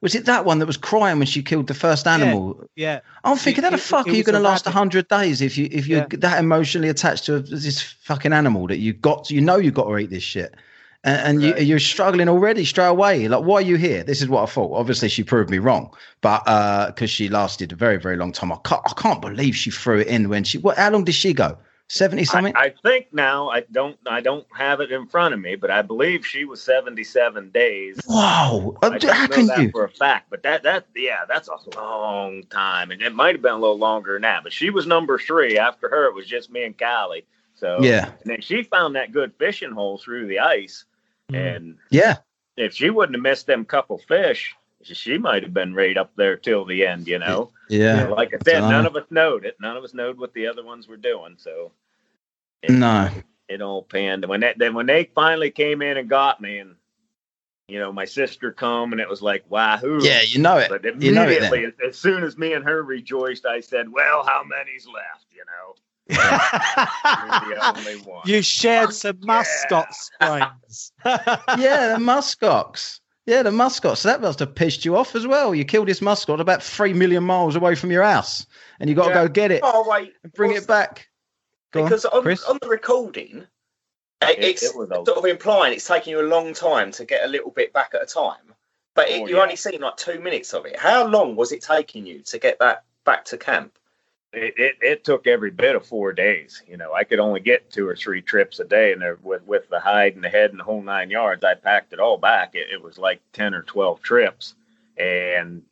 Was it that one that was crying when she killed the first animal? yeah, I'm thinking, how the fuck it are you going to last hundred days if you if you're Yeah. that emotionally attached to this fucking animal that you got? You know you got to eat this shit. And, and you, Right. you're struggling already straight away. Like, why are you here? This is what I thought. Obviously, she proved me wrong, but uh, because she lasted a very, very long time. I can't, I can't believe she threw it in when she. What? How long did she go? Seventy I, something. I think now I don't I don't have it in front of me, but I believe she was seventy seven days. Wow! I don't How know that you? for a fact, but that that yeah, that's a long time, and it might have been a little longer than that. But she was number three. After her, it was just me and Callie. So Yeah, and then she found that good fishing hole through the ice, Mm. and yeah, if she wouldn't have missed them couple fish, she- she might have been right up there till the end. You know, yeah. like I said, none of us knowed it. None of us knowed what the other ones were doing. So it, No, it all panned. When that then when they finally came in and got me, and you know my sister come, and it was like wahoo. yeah, you know it. But You know it. immediately, Then. as, as soon as me and her rejoiced, I said, "Well, how many's left?" You know. You're the only one. you shared some muskox sprains. yeah, the muskox. Yeah, the muskox. So that must have pissed you off as well. You killed this muskot about three million miles away from your house, and you got to Yeah. go get it Oh wait, and bring what's it back. Go because on, Chris. on the recording, it, It- it's it sort of implying it's taking you a long time to get a little bit back at a time. But it, Oh, you yeah. only seen like two minutes of it. How long was it taking you to get that back to camp? it, it, it took every bit of four days. You know, I could only get two or three trips a day, and there, with with the hide and the head and the whole nine yards, I packed it all back. It, it was like ten or twelve trips, and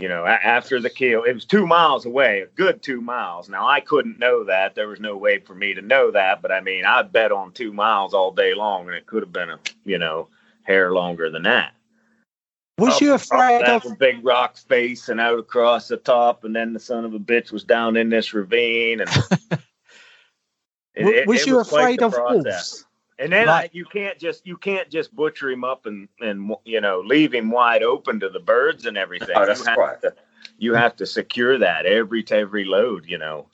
you know, after the kill, it was two miles away, a good two miles. Now I couldn't know that; there was no way for me to know that. But I mean, I bet on two miles all day long, and it could have been a you know hair longer than that. Was Up- you afraid of? big rock face and out across the top, and then the son of a bitch was down in this ravine, and It- was it you quite afraid of process. wolves? And then Like- I, you can't just you can't just butcher him up and and you know leave him wide open to the birds and everything. Oh, that's you have right. To, you have to secure that every to every load. You know,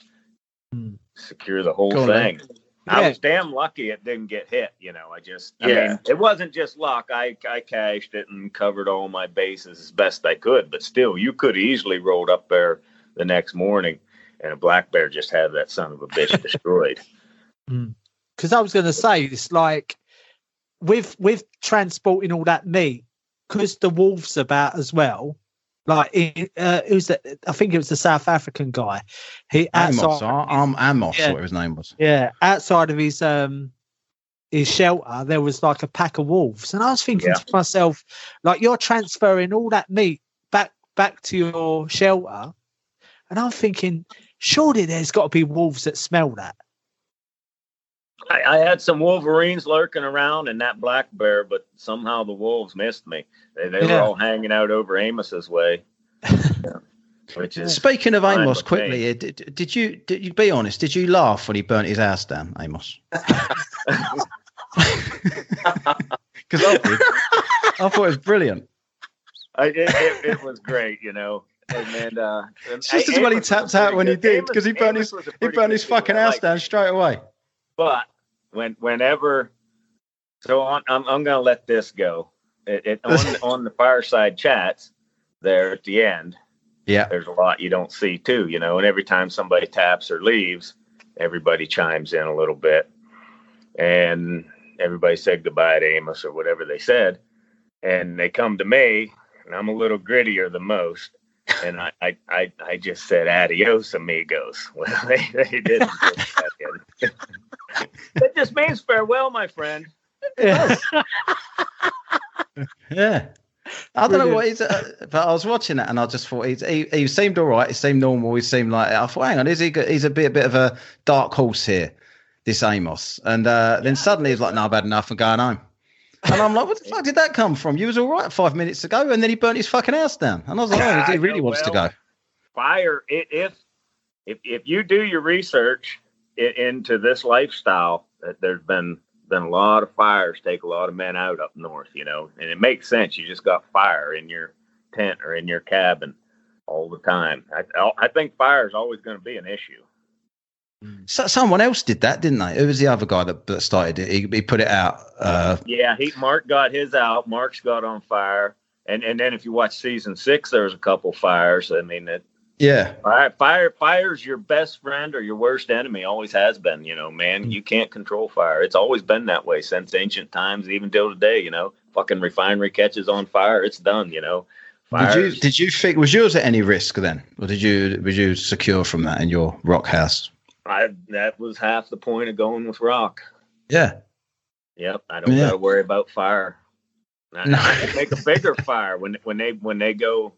Hmm. secure the whole Go on, thing. I was damn lucky it didn't get hit. You know, I just I Yeah. mean it wasn't just luck. I I cached it and covered all my bases as best I could. But still, you could easily rolled up there the next morning, and a black bear just had that son of a bitch destroyed. Because I was going to say it's like with with transporting all that meat, because the wolves about as well. Like it, uh, it was, the, I think it was the South African guy. He Amos, outside, um, Amos, Yeah. whatever his name was. yeah, outside of his um his shelter, there was like a pack of wolves, and I was thinking Yeah. to myself, like you're transferring all that meat back back to your shelter, and I'm thinking, surely there's got to be wolves that smell that. I, I had some wolverines lurking around and that black bear, but somehow the wolves missed me. They, they Yeah. were all hanging out over Amos's way, Yeah. which is Speaking of Amos, quickly, uh, did, did you did you be honest? Did you laugh when he burnt his house down, Amos? Because I. I thought it was brilliant. I, it, it, it was great, you know. And then uh, and It's just as well he Amos was tapped out pretty when he did because he burnt Amos his he pretty burnt his fucking house liked down straight away. But when whenever, so on, I'm I'm gonna let this go. It, it on on the fireside chats there at the end. Yeah. There's a lot you don't see too, you know. And every time somebody taps or leaves, everybody chimes in a little bit, and everybody said goodbye to Amos or whatever they said, and they come to me, and I'm a little grittier than most. And I, I, I, I just said adios, amigos. Well, they, they didn't. that just means farewell, my friend. Yeah. yeah. I don't know what he's, uh, but I was watching it and I just thought he's, he he seemed all right. He seemed normal. He seemed like I thought, hang on, is he? He's a bit, a bit of a dark horse here, this Amos. And uh, then suddenly he's like, "No, I've had enough. I'm going home." And I'm like, "What the fuck did that come from? You was all right five minutes ago, and then he burnt his fucking house down." And I was like, "Oh, he really know, wants to go." Fire. If if if you do your research into this lifestyle, that there's been been a lot of fires take a lot of men out up north, you know, and it makes sense. You just got fire in your tent or in your cabin all the time. I I think fire is always going to be an issue. So, someone else did that, didn't they? Who was the other guy that, that started it? He, he put it out. Uh, Yeah, he Mark got his out. Mark's got on fire, and and then if you watch season six, there's a couple fires. I mean, it, yeah, fire fire fire's your best friend or your worst enemy. Always has been. You know, man, mm. you can't control fire. It's always been that way since ancient times, even till today. You know, fucking refinery catches on fire, it's done. You know, Did you did you think was yours at any risk then, or did you was you secure from that in your rock house? I that was half the point of going with rock. Yeah, Yep, I don't Yeah. got to worry about fire. I, No. Make a bigger fire when when they when they go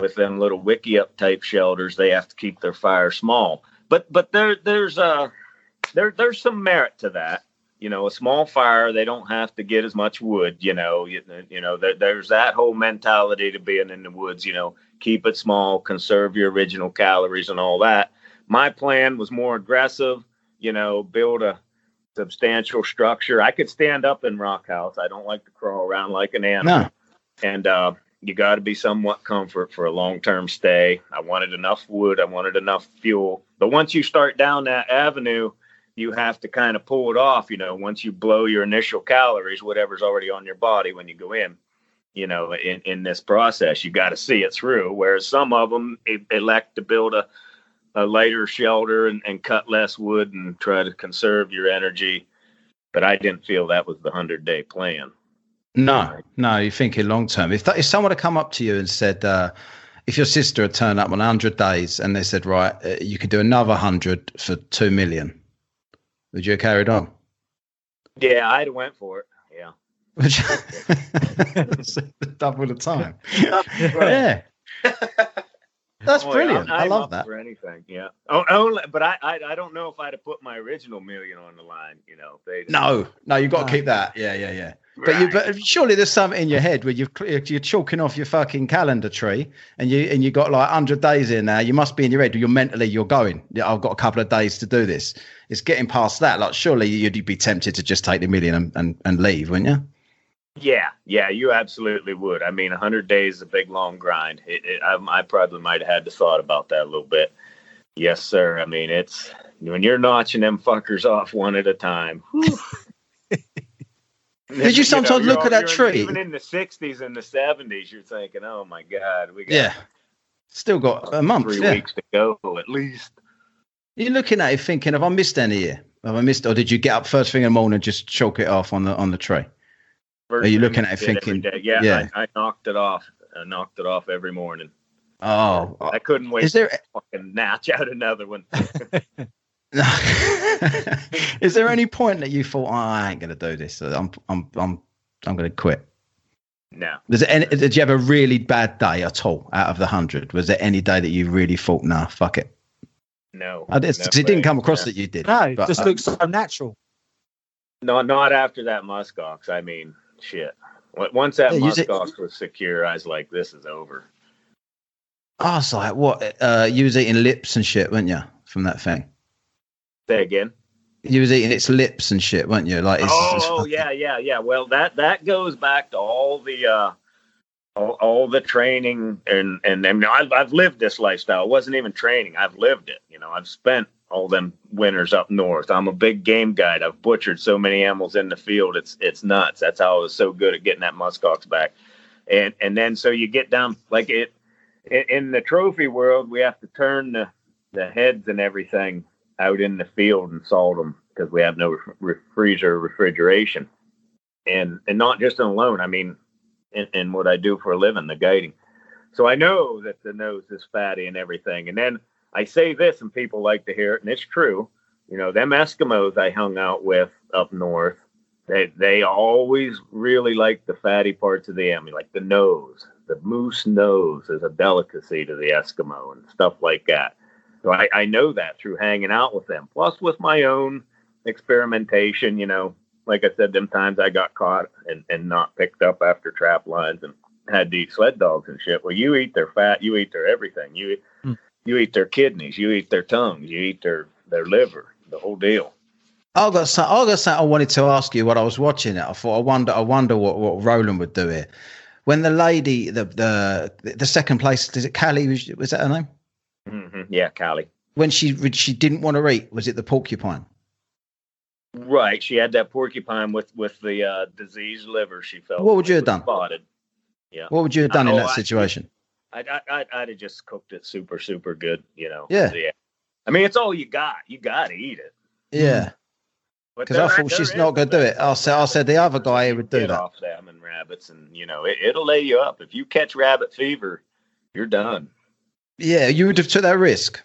with them little wickiup type shelters. They have to keep their fire small. But but there there's uh there there's some merit to that. You know, a small fire they don't have to get as much wood. You know, you, you know there, there's that whole mentality to being in the woods. You know, keep it small, conserve your original calories and all that. My plan was more aggressive. You know, build a substantial structure. I could stand up in rock house. I don't like to crawl around like an animal. no, And uh, you got to be somewhat comfort for a long term stay. I wanted enough wood, I wanted enough fuel. But once you start down that avenue, you have to kind of pull it off. You know, once you blow your initial calories, whatever's already on your body when you go in, you know, in, in this process, you got to see it through. Whereas some of them elect to build a, a lighter shelter and, and cut less wood and try to conserve your energy. But I didn't feel that was the 100 day plan. No, no, you're thinking long term. If that, if someone had come up to you and said, uh, if your sister had turned up on 100 days and they said, right, uh, you could do another 100 for 2 million, would you have carried on? Yeah, I'd have went for it. Yeah. double the time. yeah. That's Boy, brilliant. I'm, I'm i love that. For anything, yeah. Oh, oh only, but I, I, I don't know if I'd have put my original million on the line. You know, they. No, no, you've got to keep that. Yeah, yeah, yeah. But right. you, but surely there's something in your head where you you're chalking off your fucking calendar tree, and you and you got like hundred days in there. You must be in your head. You're mentally, you're going. Yeah, I've got a couple of days to do this. It's getting past that. Like, surely you'd be tempted to just take the million and and, and leave, wouldn't you? Yeah, yeah, you absolutely would. I mean, 100 days is a big, long grind. It, it, I, I, probably might have had to thought about that a little bit. Yes, sir. I mean, it's when you're notching them fuckers off one at a time. Did you sometimes you know, look at that tree? Even in the 60s and the 70s, you're thinking, oh my God, we got yeah, still got a month, three yeah. weeks to go at least. You're looking at it thinking, have I missed any here? Have I missed, or did you get up first thing in the morning and just chalk it off on the on the tree? Are you looking at it thinking? Yeah, yeah. I, I, knocked it off. I knocked it off every morning. Oh, I couldn't wait. Is there to fucking natch out another one? Is there any point that you thought, oh, I ain't going to do this? I'm, I'm, I'm, I'm going to quit. No. Was it any, did you have a really bad day at all out of the hundred? Was there any day that you really thought, nah, fuck it? No. I did, no it didn't come across that you did. No, it just uh, looks so natural. No, not after that muskox. I mean, shit. Once that yeah, muskox was secure, I was like, this is over. I was like, what? Uh, you was eating lips and shit, weren't you, from that thing? Say again. You was eating its lips and shit, weren't you? Like, it's, oh it's yeah, yeah, yeah. Well, that that goes back to all the uh, all, all the training and and, and I've I've lived this lifestyle. It wasn't even training. I've lived it. You know, I've spent all them winters up north. I'm a big game guide. I've butchered so many animals in the field. It's it's nuts. That's how I was so good at getting that muskox back. And and then so you get down like it in, the trophy world, we have to turn the the heads and everything out in the field and salt them because we have no re- freezer refrigeration. And and not just alone. I mean, in, in what I do for a living, the guiding. So I know that the nose is fatty and everything. And then I say this, and people like to hear it, and it's true. You know, them Eskimos I hung out with up north, they they always really like the fatty parts of the animal, like the nose. The moose nose is a delicacy to the Eskimo and stuff like that. So I, I know that through hanging out with them. Plus, with my own experimentation, you know, like I said, them times I got caught and, and not picked up after trap lines and had to eat sled dogs and shit. Well, you eat their fat, you eat their everything. You you eat their kidneys, you eat their tongues, you eat their their liver, the whole deal. I got some, I got something I wanted to ask you. What I was watching it, I thought I wonder I wonder what what Roland would do here. When the lady, the the the second place, is it Callie? Was, was that her name? Mm-hmm. Yeah, Callie. When she she didn't want to eat, was it the porcupine? Right, she had that porcupine with with the uh, diseased liver. She felt. What would you have done? Spotted. Yeah. What would you have done in that situation? I'd, I'd, I'd have just cooked it super, super good, you know. Yeah. yeah. I mean, it's all you got. You got to eat it. Yeah. Because I thought she's not going to do it. I said, I said the other guy would do that. Off salmon rabbits, and you know, it, it'll lay you up. If you catch rabbit fever, you're done. Yeah, you would have took that risk.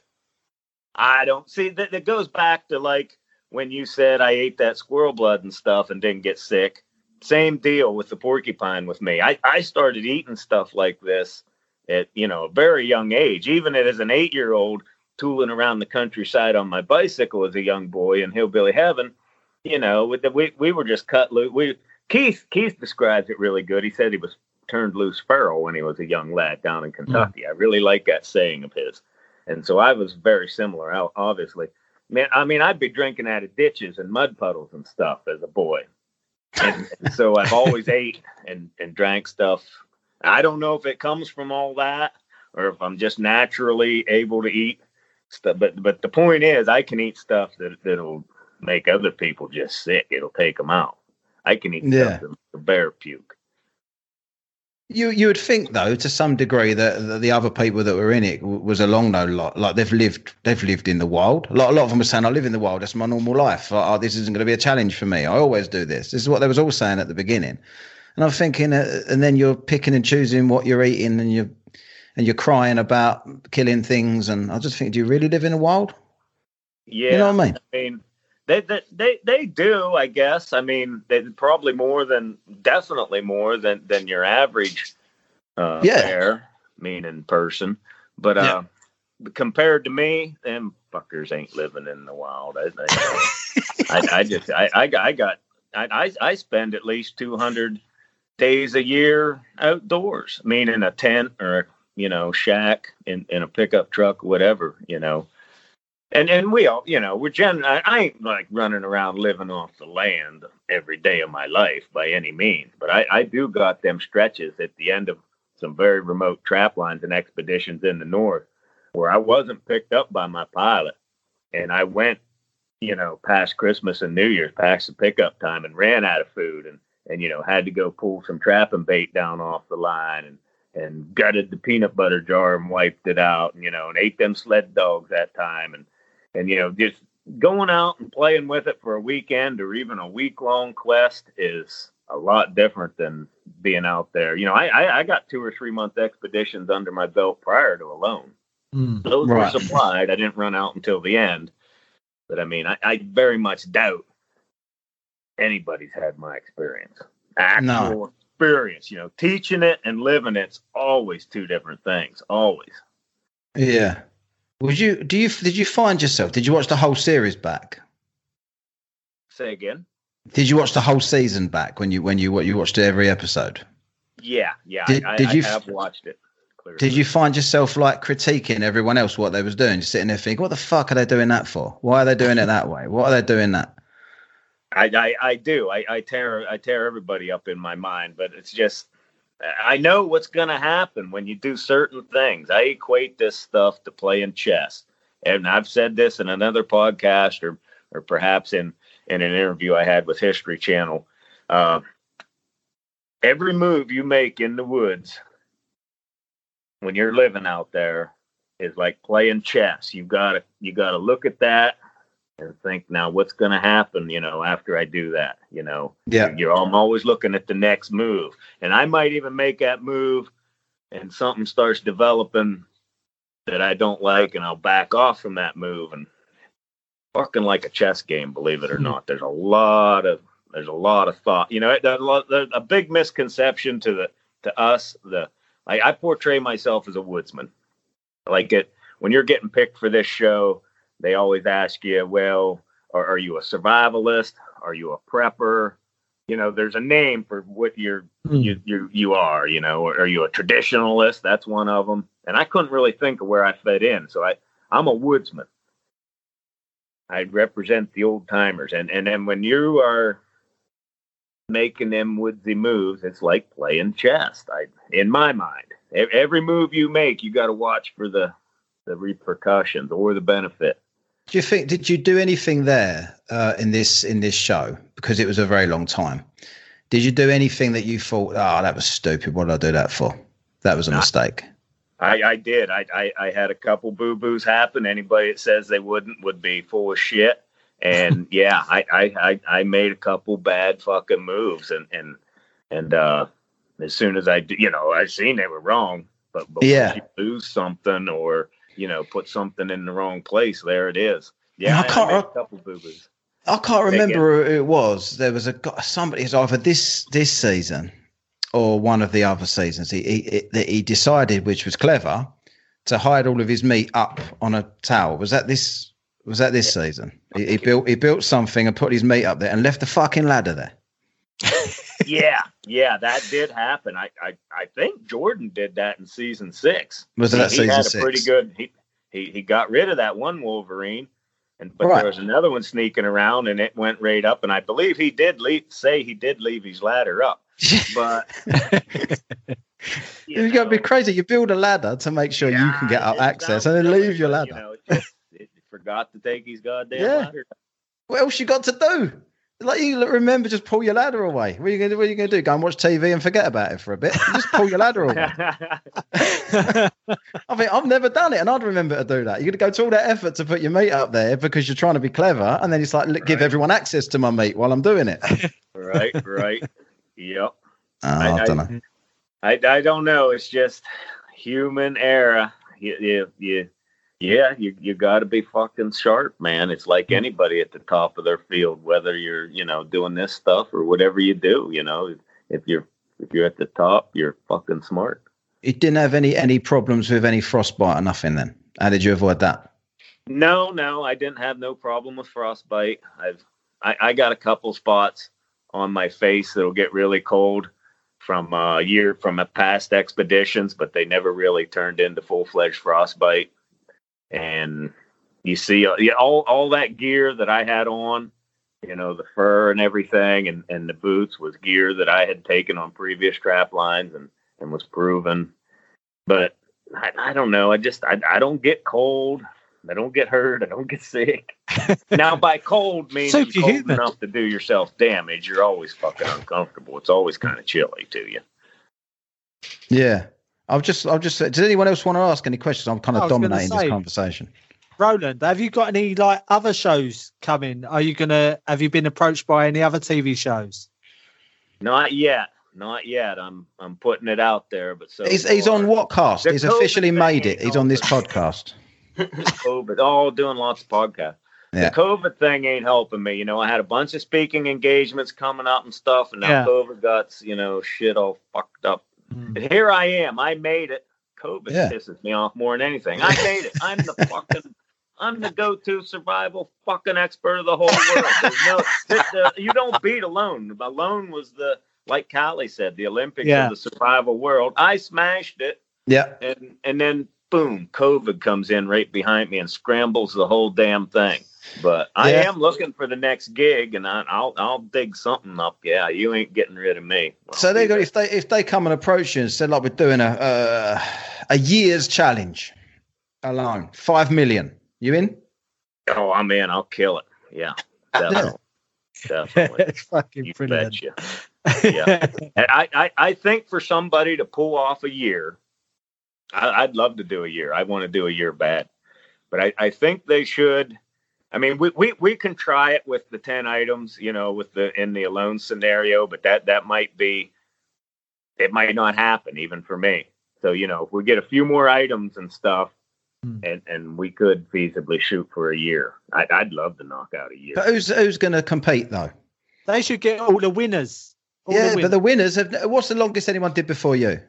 I don't see that. That goes back to like when you said I ate that squirrel blood and stuff and didn't get sick. Same deal with the porcupine with me. I, I started eating stuff like this at you know a very young age, even as an eight year old tooling around the countryside on my bicycle as a young boy in hillbilly heaven. You know, with the, we we were just cut loose. We Keith Keith describes it really good. He said he was turned loose feral when he was a young lad down in Kentucky. Mm. I really like that saying of his, and so I was very similar. Obviously, man, I mean, I'd be drinking out of ditches and mud puddles and stuff as a boy, and, and so I've always ate and and drank stuff I don't know if it comes from all that or if I'm just naturally able to eat stuff. But but the point is, I can eat stuff that that'll make other people just sick. It'll take them out. I can eat Yeah. stuff that the bear puke. You you would think though, to some degree, that, that the other people that were in it was along those lot. Like they've lived, they've lived in the wild. A lot, a lot of them were saying, "I live in the wild. That's my normal life. Like, oh, this isn't going to be a challenge for me. I always do this." This is what they was all saying at the beginning. And I'm thinking, uh, and then you're picking and choosing what you're eating, and you're and you're crying about killing things. And I just think, do you really live in the wild? Yeah, You know what I mean? I mean, they, they they they do, I guess. I mean, they probably more than definitely more than than your average uh Yeah. bear, meaning person. But Yeah. uh compared to me, them fuckers ain't living in the wild. I I, I, I just I I got I got I I, I spend at least two hundred days a year outdoors, meaning a tent or a you know shack in in a pickup truck, whatever you know. And and we all you know we're gen I, I ain't like running around living off the land every day of my life by any means but i i do got them stretches at the end of some very remote trap lines and expeditions in the north where i wasn't picked up by my pilot. And i went you know past christmas and new year's past the pickup time and ran out of food and and you know had to go pull some trapping bait down off the line and and gutted the peanut butter jar and wiped it out and you know and ate them sled dogs that time. And and you know just going out and playing with it for a weekend or even a week long quest is a lot different than being out there. You know I, I i got two or three month expeditions under my belt prior to alone. Mm. those Right. were supplied. I didn't run out until the end. But i mean i, I very much doubt anybody's had my experience actual No. experience you know teaching it and living it's always two different things always Yeah. Would you? Do you? Did you find yourself? Did you watch the whole series back? say again Did you watch the whole season back when you when you what you watched every episode? Yeah, yeah. Did- I, did I, you I have watched it. Clearly. Did you find yourself like critiquing everyone else what they was doing, just sitting there thinking, "What the fuck are they doing that for? Why are they doing it that way? What are they doing that?" I, I, I do. I, I tear I tear everybody up in my mind, but it's just I know what's gonna happen when you do certain things. I equate this stuff to playing chess. And I've said this in another podcast or or perhaps in, in an interview I had with History Channel. Uh, every move you make in the woods when you're living out there is like playing chess. You gotta you gotta look at that and think now what's going to happen you know after i do that? You know? Yeah. you're i'm always looking at the next move and i might even make that move and something starts developing that i don't like and i'll back off from that move and fucking like a chess game believe it or hmm. not. There's a lot of there's a lot of thought you know there's a, a big misconception to the to us the like i portray myself as a woodsman. Like it when you're getting picked for this show they always ask you, well, are, are you a survivalist? Are you a prepper? You know, there's a name for what you're Mm. you you you are. You know, are you a traditionalist? That's one of them. And I couldn't really think of where I fit in, so I I'm a woodsman. I represent the old timers, and and then when you are making them woodsy moves, it's like playing chess. I in my mind, every move you make, you got to watch for the the repercussions or the benefit. Do you think? Did you do anything there uh, in this in this show because it was a very long time? Did you do anything that you thought, "Oh, that was stupid. What did I do that for? That was a mistake." I, I did. I, I, I had a couple boo boos happen. Anybody that says they wouldn't would be full of shit. And yeah, I, I, I, I made a couple bad fucking moves. And, and, and, uh, as soon as I, you know, I seen they were wrong, but, but Yeah. you lose something or, you know, put something in the wrong place, there it is. Yeah, Yeah, I I, can't made a couple boo boos. I can't remember who it was. There was a somebody. It's either this this season or one of the other seasons. He he, he he decided, which was clever, to hide all of his meat up on a tower. Was that this? Was that this season? He, he built he built something and put his meat up there and left the fucking ladder there. Yeah, yeah, that did happen. I, I, I think Jordan did that in season six. Was he, that he season had a six? pretty good. He, he he got rid of that one Wolverine, and but Right. there was another one sneaking around, and it went right up. And I believe he did leave, say he did leave his ladder up, but You have got to be crazy. You build a ladder to make sure you can get Yeah, up access, and then leave your ladder. You know, it just, it forgot to take his goddamn Yeah. ladder. What else you got to do? Like you remember, just pull your ladder away. What are you gonna do? What are you gonna do? Go and watch TV and forget about it for a bit. Just pull your ladder away. I think I've never done it, and I'd remember to do that. You're gonna go to all that effort to put your meat up there because you're trying to be clever, and then it's like "Look, give everyone access to my meat while I'm doing it. Right, right. Yep. Ah, I, I- don't know. I, I don't know. It's just human error. You, you, you, yeah, you, you got to be fucking sharp, man. It's like mm. anybody at the top of their field, whether you're, you know, doing this stuff or whatever you do. You know, if you're if you're at the top, you're fucking smart. You didn't have any any problems with any frostbite or nothing. Then how did you avoid that? No, no, I didn't have no problem with frostbite. I've I, I got a couple spots on my face that'll get really cold from uh, a year from a past expeditions, but they never really turned into full fledged frostbite. And you see, uh, yeah, all all that gear that I had on, you know, the fur and everything, and and the boots was gear that I had taken on previous trap lines and and was proven. But I, I don't know. I just I, I don't get cold. I don't get hurt. I don't get sick. now, by cold means cold Superhuman. enough to do yourself damage. You're always fucking uncomfortable. It's always kind of chilly to you. Yeah, I've just I've just. Does anyone else want to ask any questions? I'm kind of was gonna dominating this conversation. Roland, have you got any like other shows coming? Are you gonna have you been approached by any other TV shows? Not yet. Not yet. I'm I'm putting it out there, but so He's he's on Whatkast? The He's COVID officially made it. He's on this helping. podcast. COVID, all doing lots of podcasts. Yeah. The COVID thing ain't helping me. You know, I had a bunch of speaking engagements coming up and stuff, and now Yeah. COVID got you know shit all fucked up. Hmm. And here I am. I made it. COVID Yeah. pisses me off more than anything. I made it. I'm the fucking. I'm the go-to survival fucking expert of the whole world. No, you don't beat alone. Alone was the like Callie said, the Olympics Yeah. of the survival world. I smashed it Yeah, and and then boom, COVID comes in right behind me and scrambles the whole damn thing. But I Yeah. am looking for the next gig, and I, I'll I'll dig something up. Yeah, you ain't getting rid of me. So they got if they if they come and approach you and said like we're doing a uh, a year's challenge alone, five million. You in? Oh, I'm in. I'll kill it. Yeah, definitely, definitely. it's fucking You brilliant. betcha. Yeah. I, I I think for somebody to pull off a year, I, I'd love to do a year. I want to do a year bad, but I, I think they should. I mean, we, we we can try it with the ten items, you know, with the in the alone scenario, but that that might be, it might not happen even for me. So you know, if we get a few more items and stuff, Hmm. and and we could feasibly shoot for a year, I'd, I'd love to knock out a year. But who's who's going to compete though? they should get all the winners. All yeah, the but the winners have. What's the longest anyone did before you?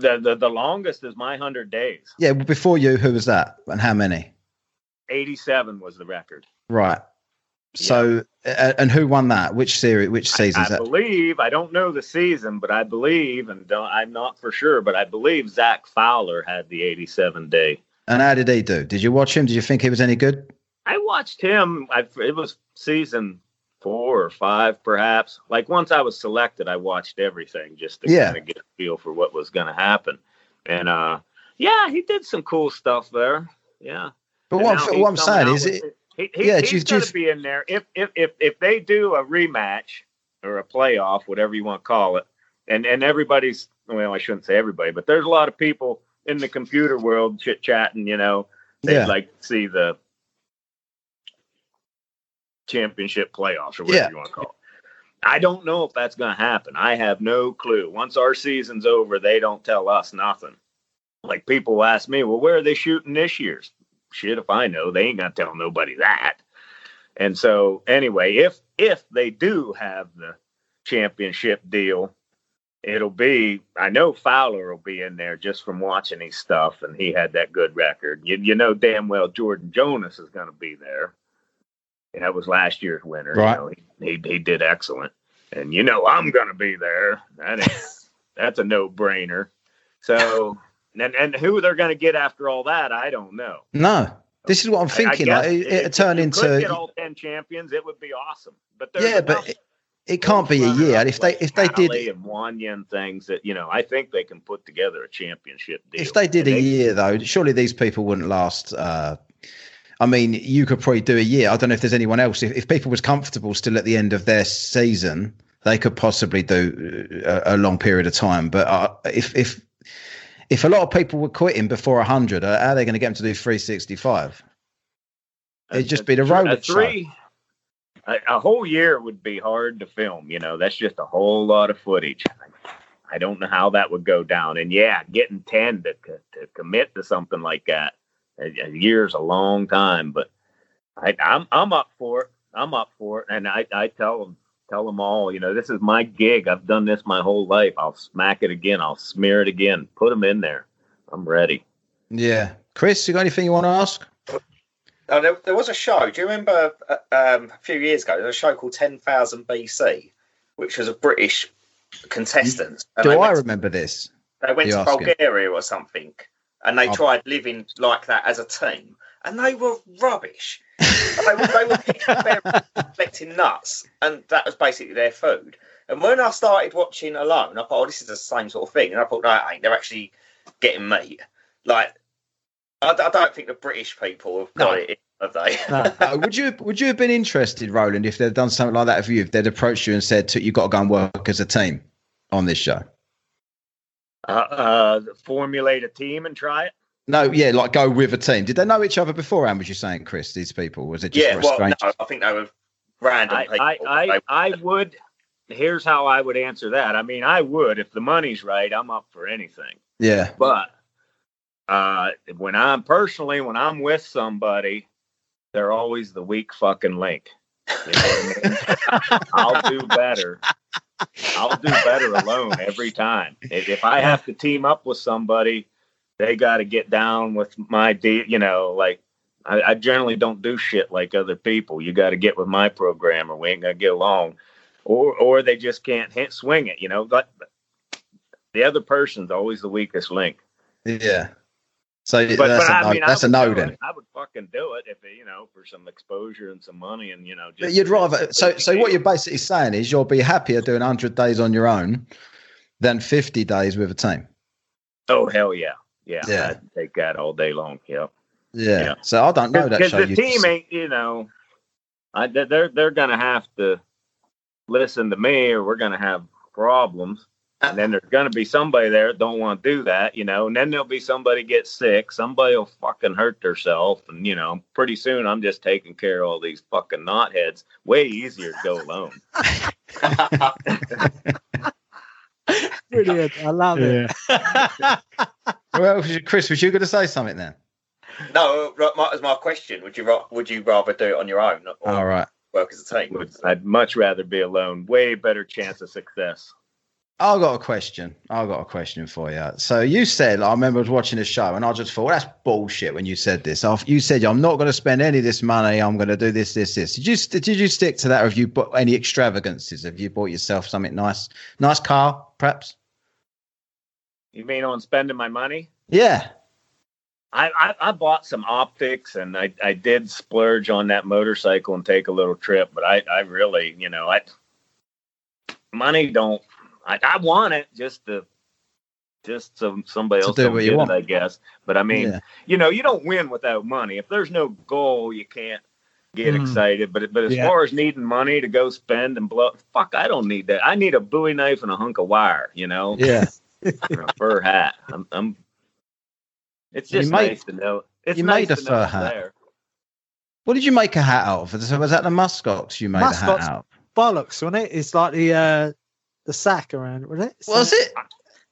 The the, the longest is my hundred days. Yeah, before you, who was that, and how many? 87 was the record. Right. So, uh, and who won that? Which series? Which season I, I believe I don't know the season, but I believe, and don't, I'm not for sure, but I believe Zach Fowler had the 87 day. And how did he do? Did you watch him? Did you think he was any good? I watched him. I, it was season four or five, perhaps. Like once I was selected, I watched everything just to Yeah. kind of get a feel for what was going to happen. And uh, yeah, he did some cool stuff there. Yeah. But And what, I'm- what I'm saying is, it, He, he, Yeah, he's you've going to just- be in there if, if if if they do a rematch or a playoff, whatever you want to call it, and and everybody's well, I shouldn't say everybody, but there's a lot of people in the computer world chit chatting. You know, they'd Yeah. like to see the championship playoffs or whatever Yeah. you want to call it. I don't know if that's going to happen. I have no clue. Once our season's over, they don't tell us nothing. Like people ask me, well, where are they shooting this year's? Shit, if I know, they ain't gonna tell nobody that. And so, anyway, if if they do have the championship deal, it'll be. I know Fowler will be in there just from watching his stuff, and he had that good record. You you know damn well Jordan Jonas is gonna be there. That was last year's winner. Right. You know, he, he he did excellent, and you know I'm gonna be there. That ain't, that's a no brainer. So. And, and who they're to get after all that, I don't know. no. This is what I'm thinking. like, it, if it'd turn you into get all ten champions. It would be awesome. But yeah, but it, it can't be a year. If they if they did and Wanya and things that you know, I think they can put together a championship deal. if they did And a year though, surely these people wouldn't last. Uh, I mean, you could probably do a year. I don't know if there's anyone else. If, if people was comfortable still at the end of their season, they could possibly do a, a long period of time. But uh, if if if a lot of people were quitting before hundred, uh, how are they going to get them to do three sixty five? It'd just be the a Rolex show. three. A, a whole year would be hard to film. You know, that's just a whole lot of footage. I don't know how that would go down. And yeah, getting ten to to commit to something like that, a, a year's a long time. But I, I'm I'm up for it. I'm up for it. And I I tell them tell them all, you know, this is my gig. I've done this my whole life. I'll smack it again. I'll smear it again. Put them in there. I'm ready. Yeah, Chris, you got anything you want to ask? Oh, there, there was a show. Do you remember uh, um, a few years ago? There was a show called 10,000 BC, which was a British contestant. Do I went, remember this? they went you to asking? Bulgaria or something, and they Oh. tried living like that as a team, and they were rubbish. they were, they were picking berries, collecting nuts, and that was basically their food. And when I started watching Alone, I thought, oh, this is the same sort of thing. And I thought, no, ain't. They're actually getting meat. Like, I, I don't think the British people have got No. it, have they? No. Uh, would you would you have been interested, Roland, if they'd done something like that for you? If they'd approached you and said, "You've got to go and work as a team on this show." Uh, uh, formulate a team and try it. No, yeah, like go with a team. Did they know each other before? beforehand? Was you saying, Chris? These people was it just yeah, a well, strange? no, I think they were random I. I, I, I would. Here's how I would answer that. I mean, I would if the money's right. I'm up for anything. Yeah, But uh, when I'm personally, when I'm with somebody, they're always the weak fucking link. You know what I mean? I'll do better. I'll do better alone every time. If, I have to team up with somebody, they got to get down with my de You know, like I, I generally don't do shit like other people. You got to get with my program, or we ain't gonna get along. Or, or they just can't hit, swing it. You know, but the other person's always the weakest link. yeah. So But, that's, but a I no, mean, that's I a no then. it. I would fucking do it if it, you know for some exposure and some money and you know. But you'd rather. So, so what you're basically saying is you'll be happier doing 100 days on your own than 50 days with a team. Oh hell yeah, yeah. Yeah. I'd take that all day long. Yep. Yeah. Yeah. So I don't know that Because the team ain't, you know, I, they're they're gonna have to listen to me, or we're gonna have problems. And then there's gonna be somebody there that don't want to do that, you know. And then there'll be somebody get sick. Somebody will fucking hurt themselves, and you know, pretty soon I'm just taking care of all these fucking knotheads. Way easier to go alone. Brilliant. I love it. well, Chris, was you going to say something then? no, uh, right, that was my question. Would you ra- would you rather do it on your own or All right. work as a team? I'd much rather be alone. Way better chance of success. I've got a question. I've got a question for you. So you said, I remember I was watching a show and I just thought, well, that's bullshit when you said this. You said, I'm not going to spend any of this money. I'm going to do this, this, this. Did you, did you stick to that? Or have you bought any extravagances? Have you bought yourself something nice? Nice car, perhaps? You mean on spending my money? Yeah. I, I, I bought some optics and I, I did splurge on that motorcycle and take a little trip, but I, I really, you know, I money don't I, I want it just to just so somebody else do don't what you get want. it, I guess. But I mean, yeah. you know, you don't win without money. If there's no goal, you can't get Mm. excited. But but as Yeah. far as needing money to go spend and blow, fuck, I don't need that. I need a Bowie knife and a hunk of wire. You know, Yeah. a fur hat. I'm, I'm it's You just made- nice to know. It's you nice made a to know fur it's hat. there. What did you make a hat out of? So was that the muskox you made a hat out of? Bollocks, wasn't it? It's like the uh the sack around, wasn't it? Was it?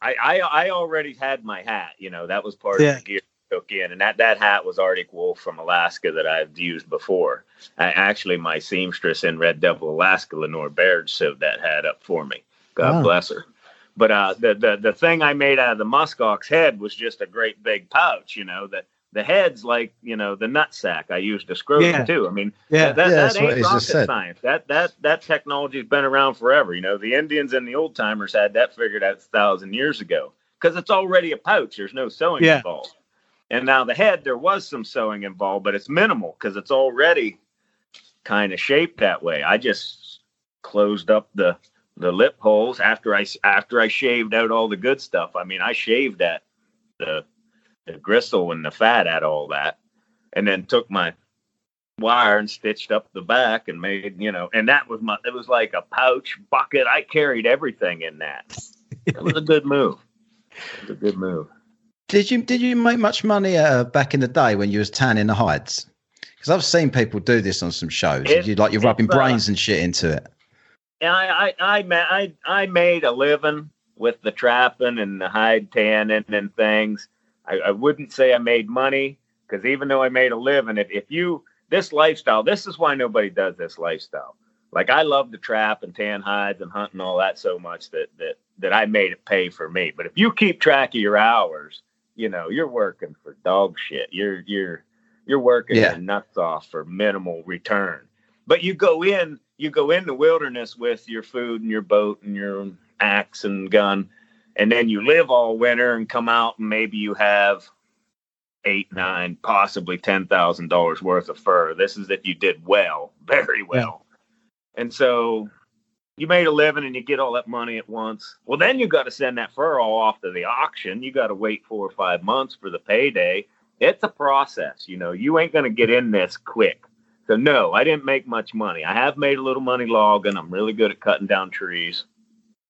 I, I I already had my hat. You know, that was part Yeah. of the gear I took in, and that that hat was Arctic Wolf from Alaska that I've used before. I, actually, my seamstress in Red Devil, Alaska, Lenore Baird, sewed that hat up for me. God Wow. bless her. But uh, the the the thing I made out of the muskox head was just a great big pouch. You know that. The head's like you know the nut sack I used to screw Yeah. too. I mean Yeah. that, Yeah, that ain't rocket said. science. That that that technology's been around forever. You know, the Indians and the old timers had that figured out a thousand years ago because it's already a pouch. There's no sewing Yeah. involved. And now the head, there was some sewing involved, but it's minimal because it's already kind of shaped that way. I just closed up the the lip holes after I after I shaved out all the good stuff. I mean, I shaved that the the gristle and the fat out of all that, and then took my wire and stitched up the back and made you know, and that was my it was like a pouch bucket. I carried everything in that. It was a good move. It was a good move. Did you did you make much money uh, back in the day when you was tanning the hides? Because I've seen people do this on some shows. It- you like you're rubbing uh, brains and shit into it. Yeah, I, I, I, I, I made a living with the trapping and the hide tanning and things. I, I wouldn't say I made money because even though I made a living, if, if you, this lifestyle, this is why nobody does this lifestyle. Like I love to trap and tan hides and hunt and all that so much that, that, that I made it pay for me. But if you keep track of your hours, you know, you're working for dog shit. You're, you're, you're working Yeah. your nuts off for minimal return. But you go in, you go in the wilderness with your food and your boat and your axe and gun, and then you live all winter and come out and maybe you have eight, nine, possibly ten thousand dollars worth of fur. This is if you did well, very well. And so you made a living and you get all that money at once. Well, then you got to send that fur all off to the auction. You got to wait four or five months for the payday. It's a process, you know. You ain't going to get in this quick. So no, I didn't make much money. I have made a little money logging. I'm really good at cutting down trees.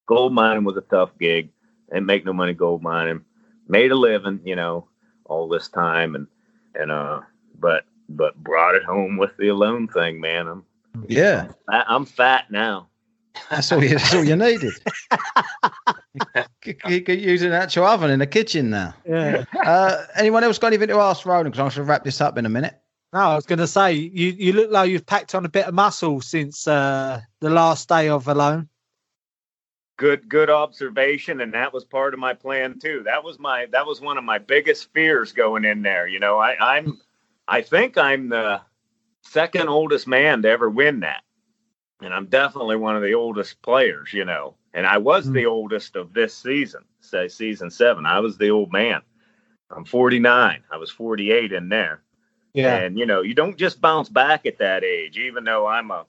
Gold mining was a tough gig. Didn't make no money gold mining. Made a living, you know, all this time and and uh but but brought it home with the alone thing, man. I'm Yeah, I, I'm fat now. that's all you that's all you needed. you, you could use an actual oven in the kitchen now. Yeah. Uh, anyone else got anything to ask Roland? Because I'm going to wrap this up in a minute. No, I was going to say you you look like you've packed on a bit of muscle since uh, the last day of alone. Good good observation, and that was part of my plan too. That was my that was one of my biggest fears going in there. You know, I, I'm I think I'm the second oldest man to ever win that. And I'm definitely one of the oldest players, you know. And I was Mm. the oldest of this season, say season seven. I was the old man. I'm 49. I was 48 in there. Yeah. And you know, you don't just bounce back at that age, even though I'm a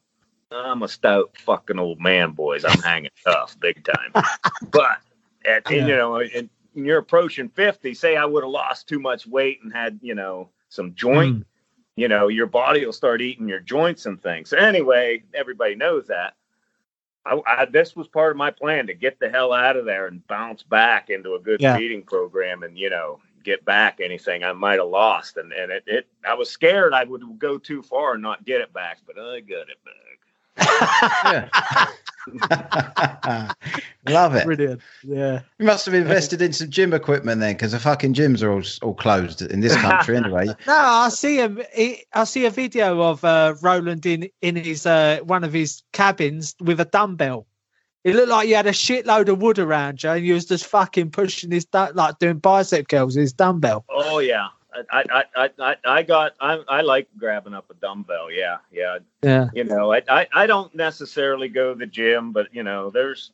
I'm a stout fucking old man, boys. I'm hanging tough big time. But at you know, and you're approaching 50, say I would have lost too much weight and had, you know, some joint, mm. you know, your body will start eating your joints and things. So anyway, everybody knows that. I, I, this was part of my plan to get the hell out of there and bounce back into a good Yeah. feeding program and you know get back anything I might have lost and and it, it I was scared I would go too far and not get it back but I got it back. Yeah. Love it. Brilliant. Yeah. You must have invested in some gym equipment then, because the fucking gyms are all, all closed in this country anyway. No, I see him. he- I see a video of uh, Roland in in his uh, one of his cabins with a dumbbell. It looked like you had a shitload of wood around you, and you was just fucking pushing his du- like doing bicep curls with his dumbbell. Oh yeah. I I, I, I, I got I, I like grabbing up a dumbbell. Yeah, yeah. Yeah. You know, I, I, I don't necessarily go to the gym, but you know, there's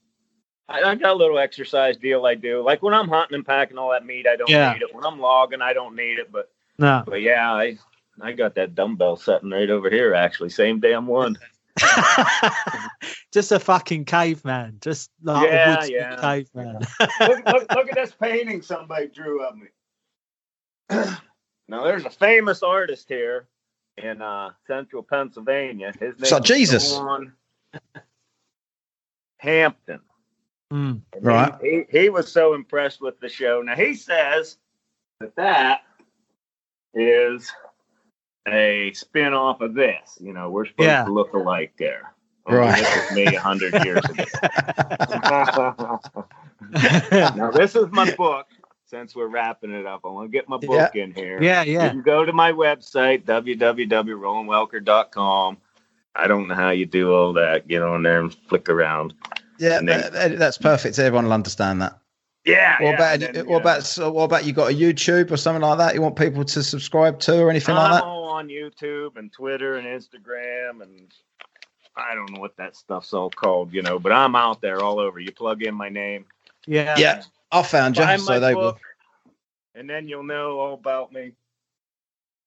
I, I got a little exercise deal I do. Like when I'm hunting and packing all that meat, I don't Yeah. need it. When I'm logging, I don't need it. But No. but yeah, I I got that dumbbell sitting right over here. Actually, same damn one. just a fucking caveman. Just like Yeah, a yeah. caveman. look, look, look at this painting somebody drew of me. now there's a famous artist here in uh, central Pennsylvania. His name So is Jesus. John Hampton. Mm. Right. He, he, he was so impressed with the show. Now he says that that is a spin off of this. You know, we're supposed Yeah. to look alike there. Only Right. This is me a hundred years ago. now this is my book. Since we're wrapping it up, I want to get my book in here. yeah, You yeah. can go to my website, www.rolandwelker.com. I don't know how you do all that. Get on there and flick around. Yeah, then- that- that's perfect. Everyone will understand that. Yeah. What yeah, about then, what you know, about so what about you got a YouTube or something like that? You want people to subscribe to or anything like I'm that? all on YouTube and Twitter and Instagram and I don't know what that stuff's all called, you know, but I'm out there all over. You plug in my name, Yeah. Yeah, I found you, buy so my they will. and then you'll know all about me.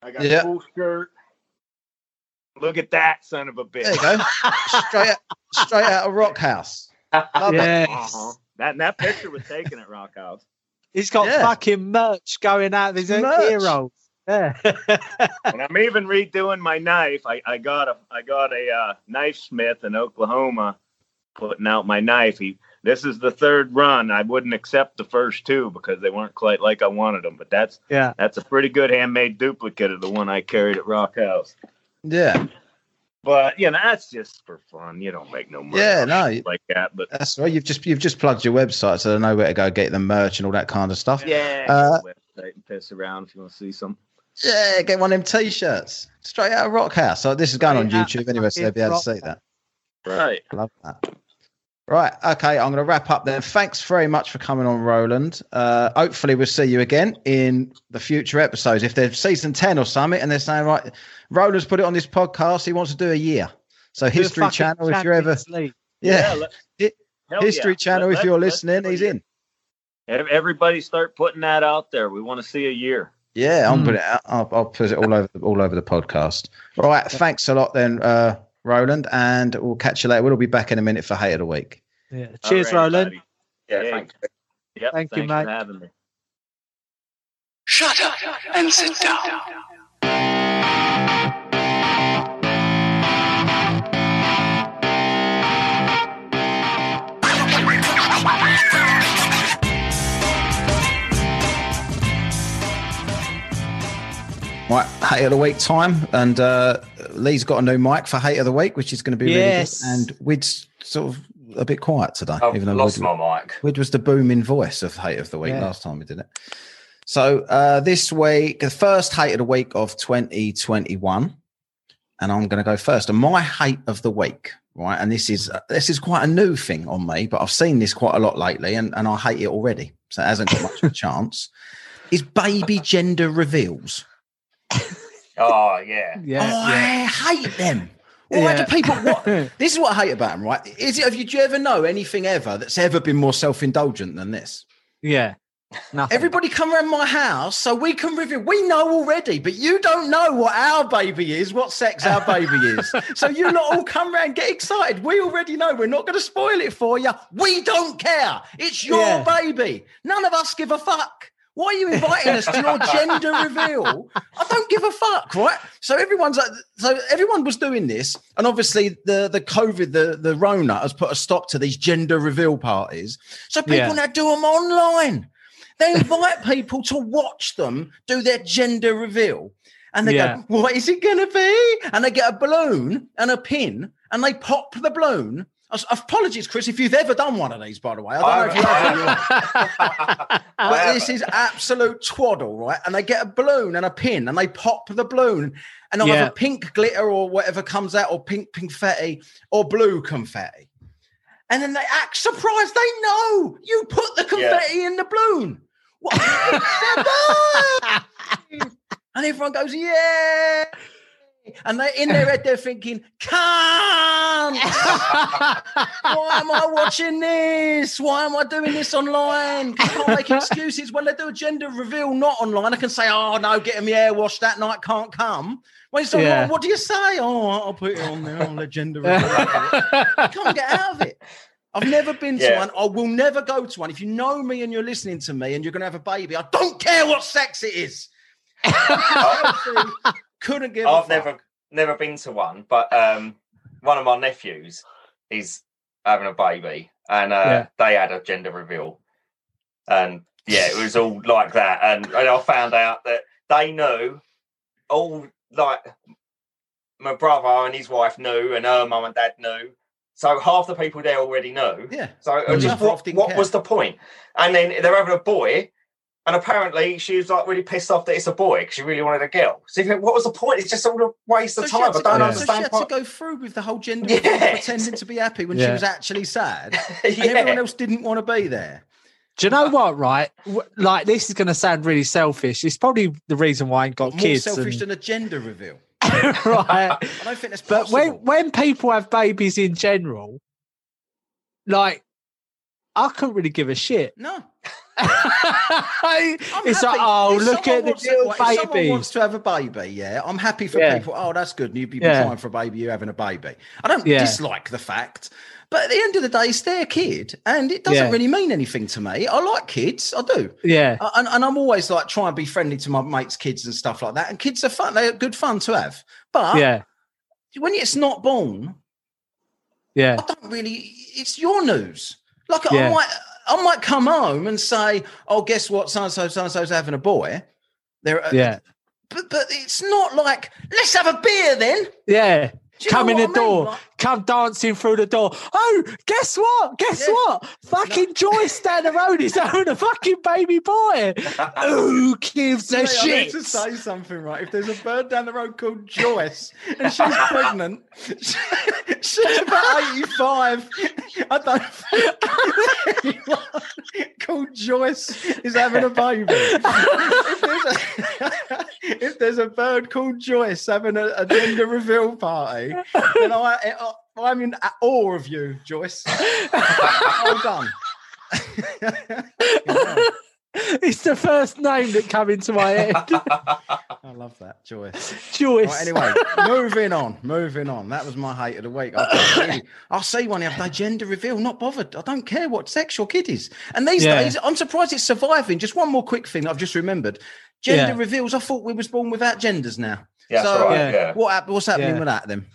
I got Yeah. a full shirt. Look at that son of a bitch. There you go. straight, out, straight out of Rock House. Love it. Yes. Uh-huh. That that picture was taken at Rock House. He's got Yeah. fucking merch going out of his Merch. ear rolls. Yeah. And I'm even redoing my knife. I, I got a I got a uh, knife smith in Oklahoma putting out my knife. He this is the third run. I wouldn't accept the first two because they weren't quite like I wanted them. But that's yeah. that's a pretty good handmade duplicate of the one I carried at Rock House. Yeah, But you know that's just for fun. You don't make no money. Yeah, no. like that. But that's right. You've just you've just plugged your website, so they know where to go get the merch and all that kind of stuff. yeah, Uh, website and piss around if you want to see some. Yeah, get one of them t-shirts straight out of Rock House. So this is going on Straight YouTube anyway, so they'll be able to see that. Right. Love that. Right. Okay. I'm going to wrap up then. Thanks very much for coming on, Roland. Uh, hopefully, we'll see you again in the future episodes. If they're season 10 or something and they're saying, right, Roland's put it on this podcast, he wants to do a year. So, Do History Channel, if you're ever, Champions League. yeah, let- History yeah. Channel, Let- if you're let- let listening, he's in. Everybody start putting that out there. We want to see a year. Yeah, I'll Mm. put it out. I'll, I'll put it all over all over the podcast. All right. Thanks a lot then, uh, Roland, and we'll catch you later. We'll be back in a minute for Hate of the Week. Yeah. Cheers, Alrighty, Roland. buddy. Yeah, Yeah. thanks. Yep, Thank you, thanks mate. for having me. Shut up and sit down. Right, hate of the week time, and uh, Lee's got a new mic for hate of the week, which is going to be Yes. really good. And Wid's sort of a bit quiet today, I've even though lost my mic. Wid was the booming voice of hate of the week Yeah. last time we did it. So uh, this week, the first hate of the week of 2021, and I'm going to go first. And my hate of the week, right, and this is this is quite a new thing on me, but I've seen this quite a lot lately, and, and I hate it already, so it hasn't got much of a chance. Is baby gender reveals. Oh yeah. Yeah. Oh, I yeah. hate them. Why Yeah. do people? What? this is what I hate about them, right? Is it? Have you, do you ever know anything ever that's ever been more self-indulgent than this? Yeah. Nothing. Everybody come around my house so we can review. We know already, but you don't know what our baby is, what sex our baby is. So you lot all come around, get excited. We already know. We're not going to spoil it for you. We don't care. It's your Yeah. baby. None of us give a fuck. Why are you inviting us to your gender reveal? I don't give a fuck, right? So everyone's like, so everyone was doing this, and obviously the the COVID, the the Rona has put a stop to these gender reveal parties. So people Yeah. now do them online. They invite people to watch them do their gender reveal. And they Yeah. go, What is it going to be? And they get a balloon and a pin and they pop the balloon. Apologies, Chris, if you've ever done one of these, by the way. I don't know if you have. in your- but this is absolute twaddle, right? And they get a balloon and a pin and they pop the balloon and they'll Yeah. have a pink glitter or whatever comes out, or pink confetti or blue confetti. And then they act surprised. They know you put the confetti in the balloon. What? and everyone goes, yeah. And they in their head, they're thinking, can't. Why am I watching this? Why am I doing this online? I can't make excuses when they do a gender reveal not online. I can say, oh no, getting my hair washed that night can't come. When it's online, Yeah. what do you say? Oh, I'll put it on there on the gender reveal. I can't get out of it. I've never been to Yeah. one. I will never go to one. If you know me and you're listening to me and you're going to have a baby, I don't care what sex it is. Honestly, Couldn't give I've fuck. never never been to one, but um, one of my nephews is having a baby, and uh, Yeah. they had a gender reveal, and yeah, it was all like that. And, and I found out that they knew all like my brother and his wife knew, and her mum and dad knew. So half the people there already know. Yeah. So just what, what was the point? And then they're having a boy, and apparently she was like really pissed off that it's a boy because she really wanted a girl. So you think, what was the point? It's just all a waste So of time. I don't go- Yeah. So she understand. had to go through with the whole gender Yeah. reveal, pretending to be happy when she was actually sad, yeah. and everyone else didn't want to be there. Do you know what? Right, like this is going to sound really selfish. It's probably the reason why I ain't got More kids. selfish and- than a gender reveal. right, I don't think that's but possible. when when people have babies in general, like I couldn't really give a shit. No. it's I'm like, oh, If look at the little if Someone baby. wants to have a baby, yeah. I'm happy for Yeah. people. Oh, that's good. You'd be Yeah. for a baby. You having a baby. I don't Yeah. dislike the fact, but at the end of the day, it's their kid, and it doesn't Yeah. really mean anything to me. I like kids. I do. Yeah, And, and I'm always like trying to be friendly to my mates' kids and stuff like that. And kids are fun; they're good fun to have. But yeah, when it's not born, yeah, I don't really. It's your news. Like Yeah. I might, I might come home and say, "Oh, guess what? So and so, so and so's having a boy." There, uh, yeah, but but it's not like let's have a beer then. yeah. Come in the I mean? door. Like, Come dancing through the door. Oh, guess what? Guess Yeah. what? Fucking Joyce down the road is having a fucking baby boy. Who gives a mate, I shit? need to say something right. If there's a bird down the road called Joyce and she's pregnant, she's about eighty-five. I don't think anyone called Joyce is having a baby. If there's a, if there's a bird called Joyce having a, a gender reveal party, then I, I I'm in awe of you, Joyce. well done. It's the first name that came into my head. I love that, Joyce. Joyce. Right, anyway, moving on, moving on. That was my hate of the week. I don't really- I'll see one have their gender reveal, not bothered. I don't care what sex your kid is. And these Yeah. days, I'm surprised it's surviving. Just one more quick thing I've just remembered. Gender Yeah. reveals. I thought we was born without genders now. Yeah, So, right. yeah. Yeah. What what's happening Yeah. with that then?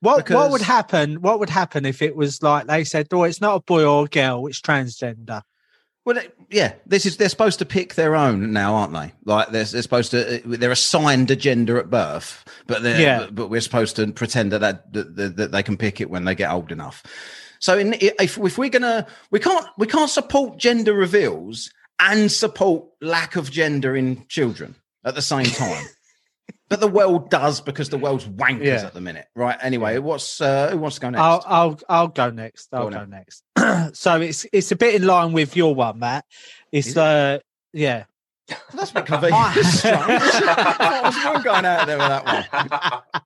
What what would happen? What would happen if it was like they said, "Oh, it's not a boy or a girl; it's transgender." Well, yeah, this is they're supposed to pick their own now, aren't they? Like they're, they're supposed to uh, they're assigned a gender at birth, but they're Yeah. but, but we're supposed to pretend that, that that that they can pick it when they get old enough. So in, if if we're gonna we can't we can't support gender reveals and support lack of gender in children at the same time. but the world does because the world's wankers Yeah. at the minute, right? Anyway, what's uh, who wants to go next? I'll I'll I'll go next. I'll on go next. so it's it's a bit in line with your one, Matt. It's Is it? uh yeah. That's bit convenient. I was wrong going out there with that one.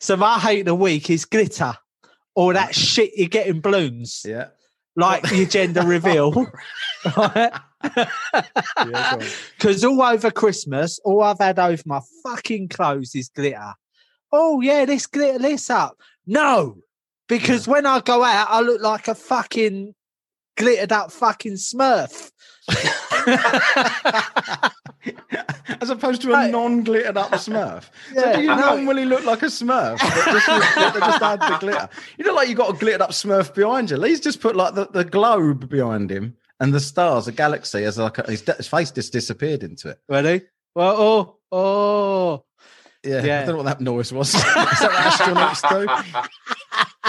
So my hate of the week is glitter. Or that shit you get in balloons, Yeah. like your gender reveal. Right? Yeah. Because all over Christmas, all I've had over my fucking clothes is glitter. Oh yeah, let's glitter this up. No, because when I go out, I look like a fucking glittered up fucking Smurf. As opposed to a Right. non-glittered up Smurf. so Yeah, do you no. normally look like a Smurf? Just, just had the glitter. You look like you got a glittered up Smurf behind you. Lee's just put like the, the globe behind him and the stars, a galaxy, as like a, his, his face just disappeared into it. Ready? Well, oh, oh. Yeah, yeah. I don't know what that noise was. Is that what astronauts do?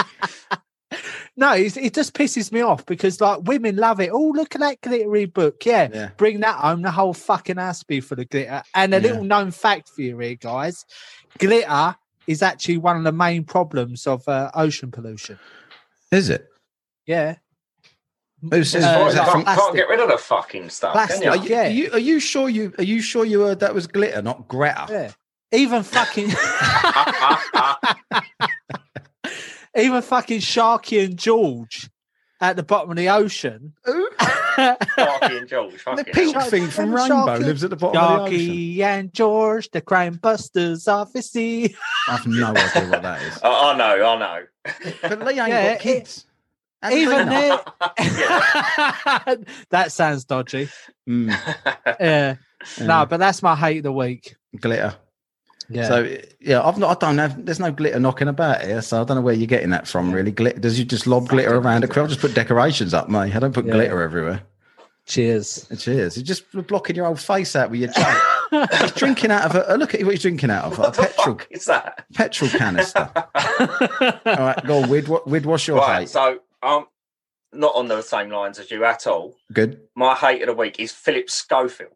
No, it just pisses me off because like women love it. Oh, look at that glittery book. Yeah, Yeah. bring that home. The whole fucking house be full of glitter. And a Yeah. little known fact for you here, guys: glitter is actually one of the main problems of uh, ocean pollution. Is it? Yeah, Who says Uh, is you that like from- can't, can't get rid of the fucking stuff, Plastic. can are, you? you, Yeah. are you are you sure you are you sure you heard that was glitter, not Greta? yeah. Even fucking, even fucking Sharky and George at the bottom of the ocean. Who? Sharky and George. The pink hell. Thing from Rainbow Sharky? lives at the bottom of the ocean. Sharky and George, the crime busters of the sea. I've no idea what that is. I, I know, I know. But Lee ain't Yeah, got kids. Has he Even not? there, that sounds dodgy. Mm, Yeah. yeah. No, but that's my hate of the week. glitter. Yeah. So yeah, I've not. I don't have. There's no glitter knocking about here, so I don't know where you're getting that from. Really, glitter. Does you just lob glitter around? I'll just put decorations up, mate. I don't put Yeah. glitter everywhere. Cheers. Cheers. You're just blocking your old face out with your jug. he's drinking out of a. Look at what he's drinking out of. A What the petrol fuck is that? petrol canister. All right, go on, Wid. What Wid? What's your Right, hate? so um, not on the same lines as you at all. Good. My hate of the week is Phillip Schofield.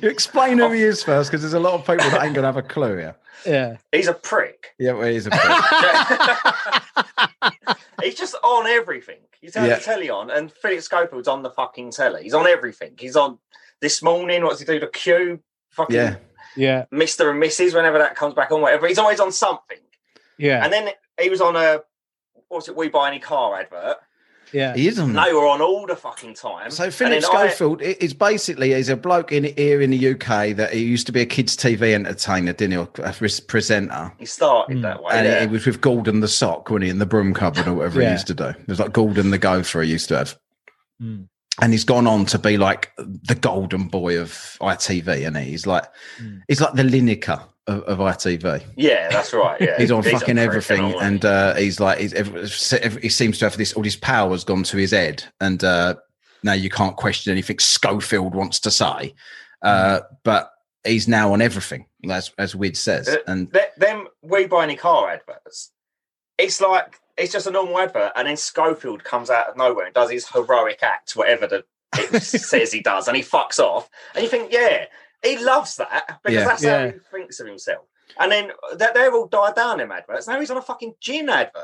You explain who he is first, because there's a lot of people that ain't gonna have a clue here. yeah. He's a prick. Yeah, well, he's a. prick. He's just on everything. You turn Yeah. the telly on, and Phillip Schofield's on the fucking telly. He's on everything. He's on this morning. What's he do? The Q, fucking yeah, Yeah. Mister and Mrs. Whenever that comes back on, whatever. He's always on something. Yeah. And then he was on a what's it? We buy any car advert. Yeah. He is on they were on all the fucking time. So And Phillip Schofield i- is basically he's a bloke in here in the UK that he used to be a kids TV entertainer, didn't he? Or a pres- presenter. he started Mm. that way. And yeah. he, he was with Gordon the sock, wasn't he, in the broom cupboard or whatever he used to do. It was like Gordon the gopher he used to have. Mm. And he's gone on to be like the golden boy of ITV, and he? he's like Mm. he's like the Lineker of, of ITV. yeah, that's right. Yeah, He's on a fucking everything, and uh, he's like he's every, he seems to have this all his powers gone to his head, and uh, now you can't question anything Schofield wants to say, uh, but he's now on everything, as as Wid says, Uh, and Th- them we buy any car adverts. It's like it's just a normal advert, and then Schofield comes out of nowhere and does his heroic act, whatever the it says he does, and he fucks off, and you think, yeah, he loves that because Yeah. that's Yeah. how he thinks of himself. And then they- they're all died down them adverts. Now he's on a fucking gin advert.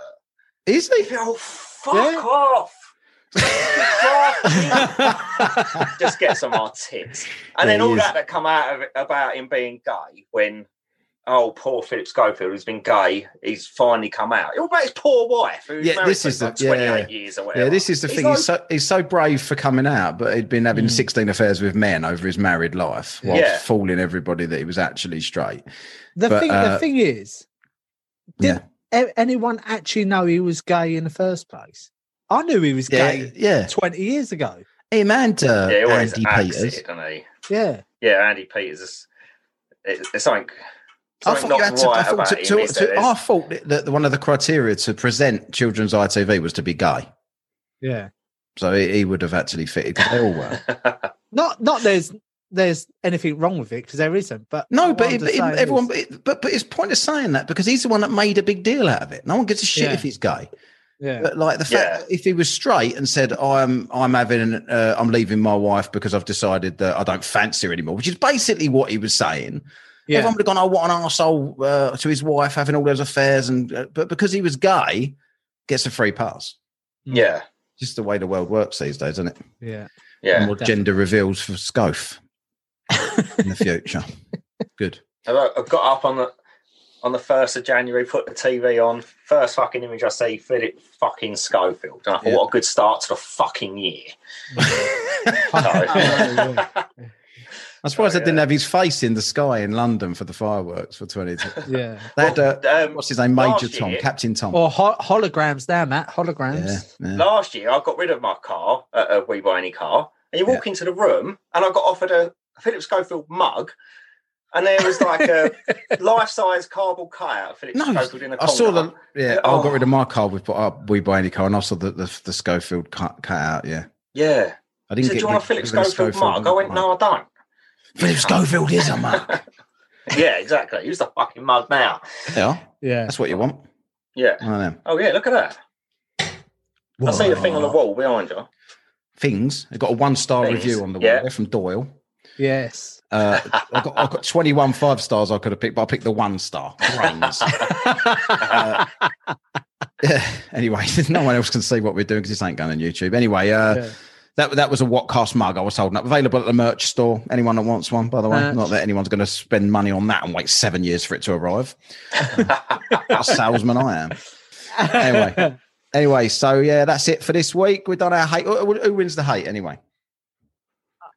is he? think, oh fuck Yeah. off. Just get some more tits. And then all is. that that come out of it about him being gay when oh poor Phillip Schofield who's been gay, he's finally come out. All about his poor wife who's Yeah, married this is the- like 28 yeah. years or whatever. Yeah, this is the He's thing. like- he's so he's so brave for coming out, but he'd been having Mm. sixteen affairs with men over his married life, whilst Yeah. fooling everybody that he was actually straight. The But, thing, uh, the thing is, did a- anyone actually know he was gay in the first place? I knew he was gay yeah. twenty years ago. Him and uh, yeah, he always Andy Peters. it, doesn't he? Yeah, Yeah, Andy Peters is it, it's something, I thought you not had to. I thought, about to, him, to, to- I thought that one of the criteria to present children's ITV was to be gay, yeah. so he, he would have actually fitted. 'cause They all were. Not, not there's there's anything wrong with it because there isn't. But No, but, I'm it, just but saying is- everyone. But, but but his point of saying that because he's the one that made a big deal out of it. No one gives a shit Yeah. if he's gay. yeah, But like the fact Yeah. that if he was straight and said, "I'm I'm having uh, I'm leaving my wife because I've decided that I don't fancy her anymore," which is basically what he was saying. Yeah, Everyone would have gone, "Oh, what an arsehole uh, to his wife having all those affairs," and uh, but because he was gay, gets a free pass. yeah, Just the way the world works these days, isn't it? yeah. yeah. More gender reveals for Scof in the future. Good. I I got up on the on the first of January, put the TV on. First fucking image I see, Phillip fucking Schofield. And I thought, Yeah. what a good start to the fucking year. I'm surprised Oh, I didn't have his face in the sky in London for the fireworks for 20. yeah. They had, uh, um, what's his name? Major Tom, year- Captain Tom. Or ho- holograms now, Matt. Holograms. yeah. Last year, I got rid of my car, uh, a We Buy Any car, and you walk into the room, and I got offered a Phillip Schofield mug, and there was like a life-size cardboard cutout of Phillip No, Schofield in a I corner. saw the yeah. I Oh. got rid of my car. We put up we buy any car, and I saw the the, the Schofield cut, cut out. Yeah, Yeah. I didn't said, get do you want a rid- Phillip rid of Schofield mug? I went, no, I don't. Phillip Schofield is a mug. yeah, exactly. Use the fucking mug now. yeah, Yeah. that's what you want. Yeah. I know. Oh, yeah, look at that. I see the thing on the wall behind you. Things. I got a one star Things, review on the wall there from Doyle. Yes. Uh, I got I got 21 five stars I could have picked, but I picked the one star. Brains. Uh, yeah. Anyway, no one else can see what we're doing because this ain't going on YouTube. Anyway, uh, Yeah. That that was a Whatkast mug I was holding up, available at the merch store. Anyone that wants one, by the way, Merch. not that anyone's going to spend money on that and wait seven years for it to arrive. what a salesman I am. Anyway. Anyway, so yeah, that's it for this week. We've done our hate. Who wins the hate anyway?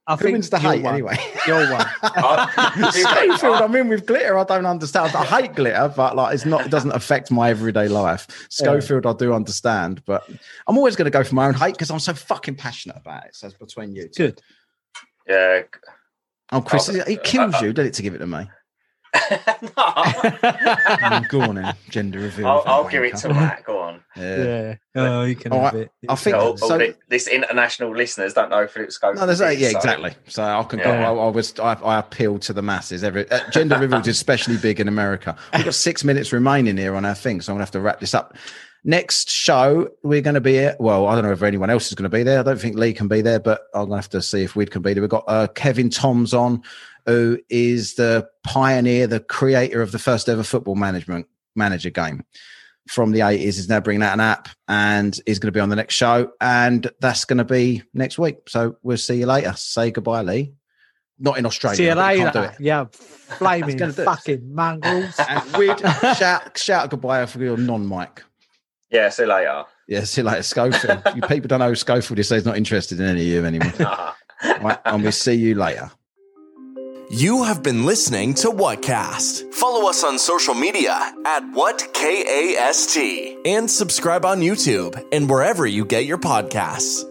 I Who think wins the your hate one. anyway? Your one. I- Schofield, I'm in with glitter. I don't understand. I hate glitter, but like it's not. It doesn't affect my everyday life. Schofield, I do understand, but I'm always going to go for my own hate because I'm so fucking passionate about it. So it's between you. Two. Good. yeah. Oh, Chris, it kills uh, you, did it, to give it to me? No. Mm, Go on, then. Gender reveal. I'll, I'll give it to Matt. Go on. Yeah. yeah. Oh, you can All have right. it. I think- Yeah, all, so- all the, this international listeners don't know Phillip Schofield. No, there's a, yeah, so- exactly. So I can go. Yeah. I, I was. I, I appeal to the masses. Every uh, gender reveal is especially big in America. We've got six minutes remaining here on our thing, so I'm gonna have to wrap this up. Next show, we're going to be at, well, I don't know if anyone else is going to be there. I don't think Lee can be there, but I'm going to have to see if Weed can be there. We've got uh, Kevin Toms on, who is the pioneer, the creator of the first ever football management manager game from the 80s. is now bringing out an app and he's going to be on the next show. And that's going to be next week. So we'll see you later. Say goodbye, Lee. Not in Australia. See you but you can't do later. it. Yeah, flaming gonna fucking mongrels. And Weed, shout, shout goodbye for your non mic. Yeah, see you later. Yeah, see you later, Schofield. you people don't know who Schofield is, so he's not interested in any of you anymore. Nah. right, and we'll see you later. You have been listening to Whatkast. Follow us on social media at WhatKAST and subscribe on YouTube and wherever you get your podcasts.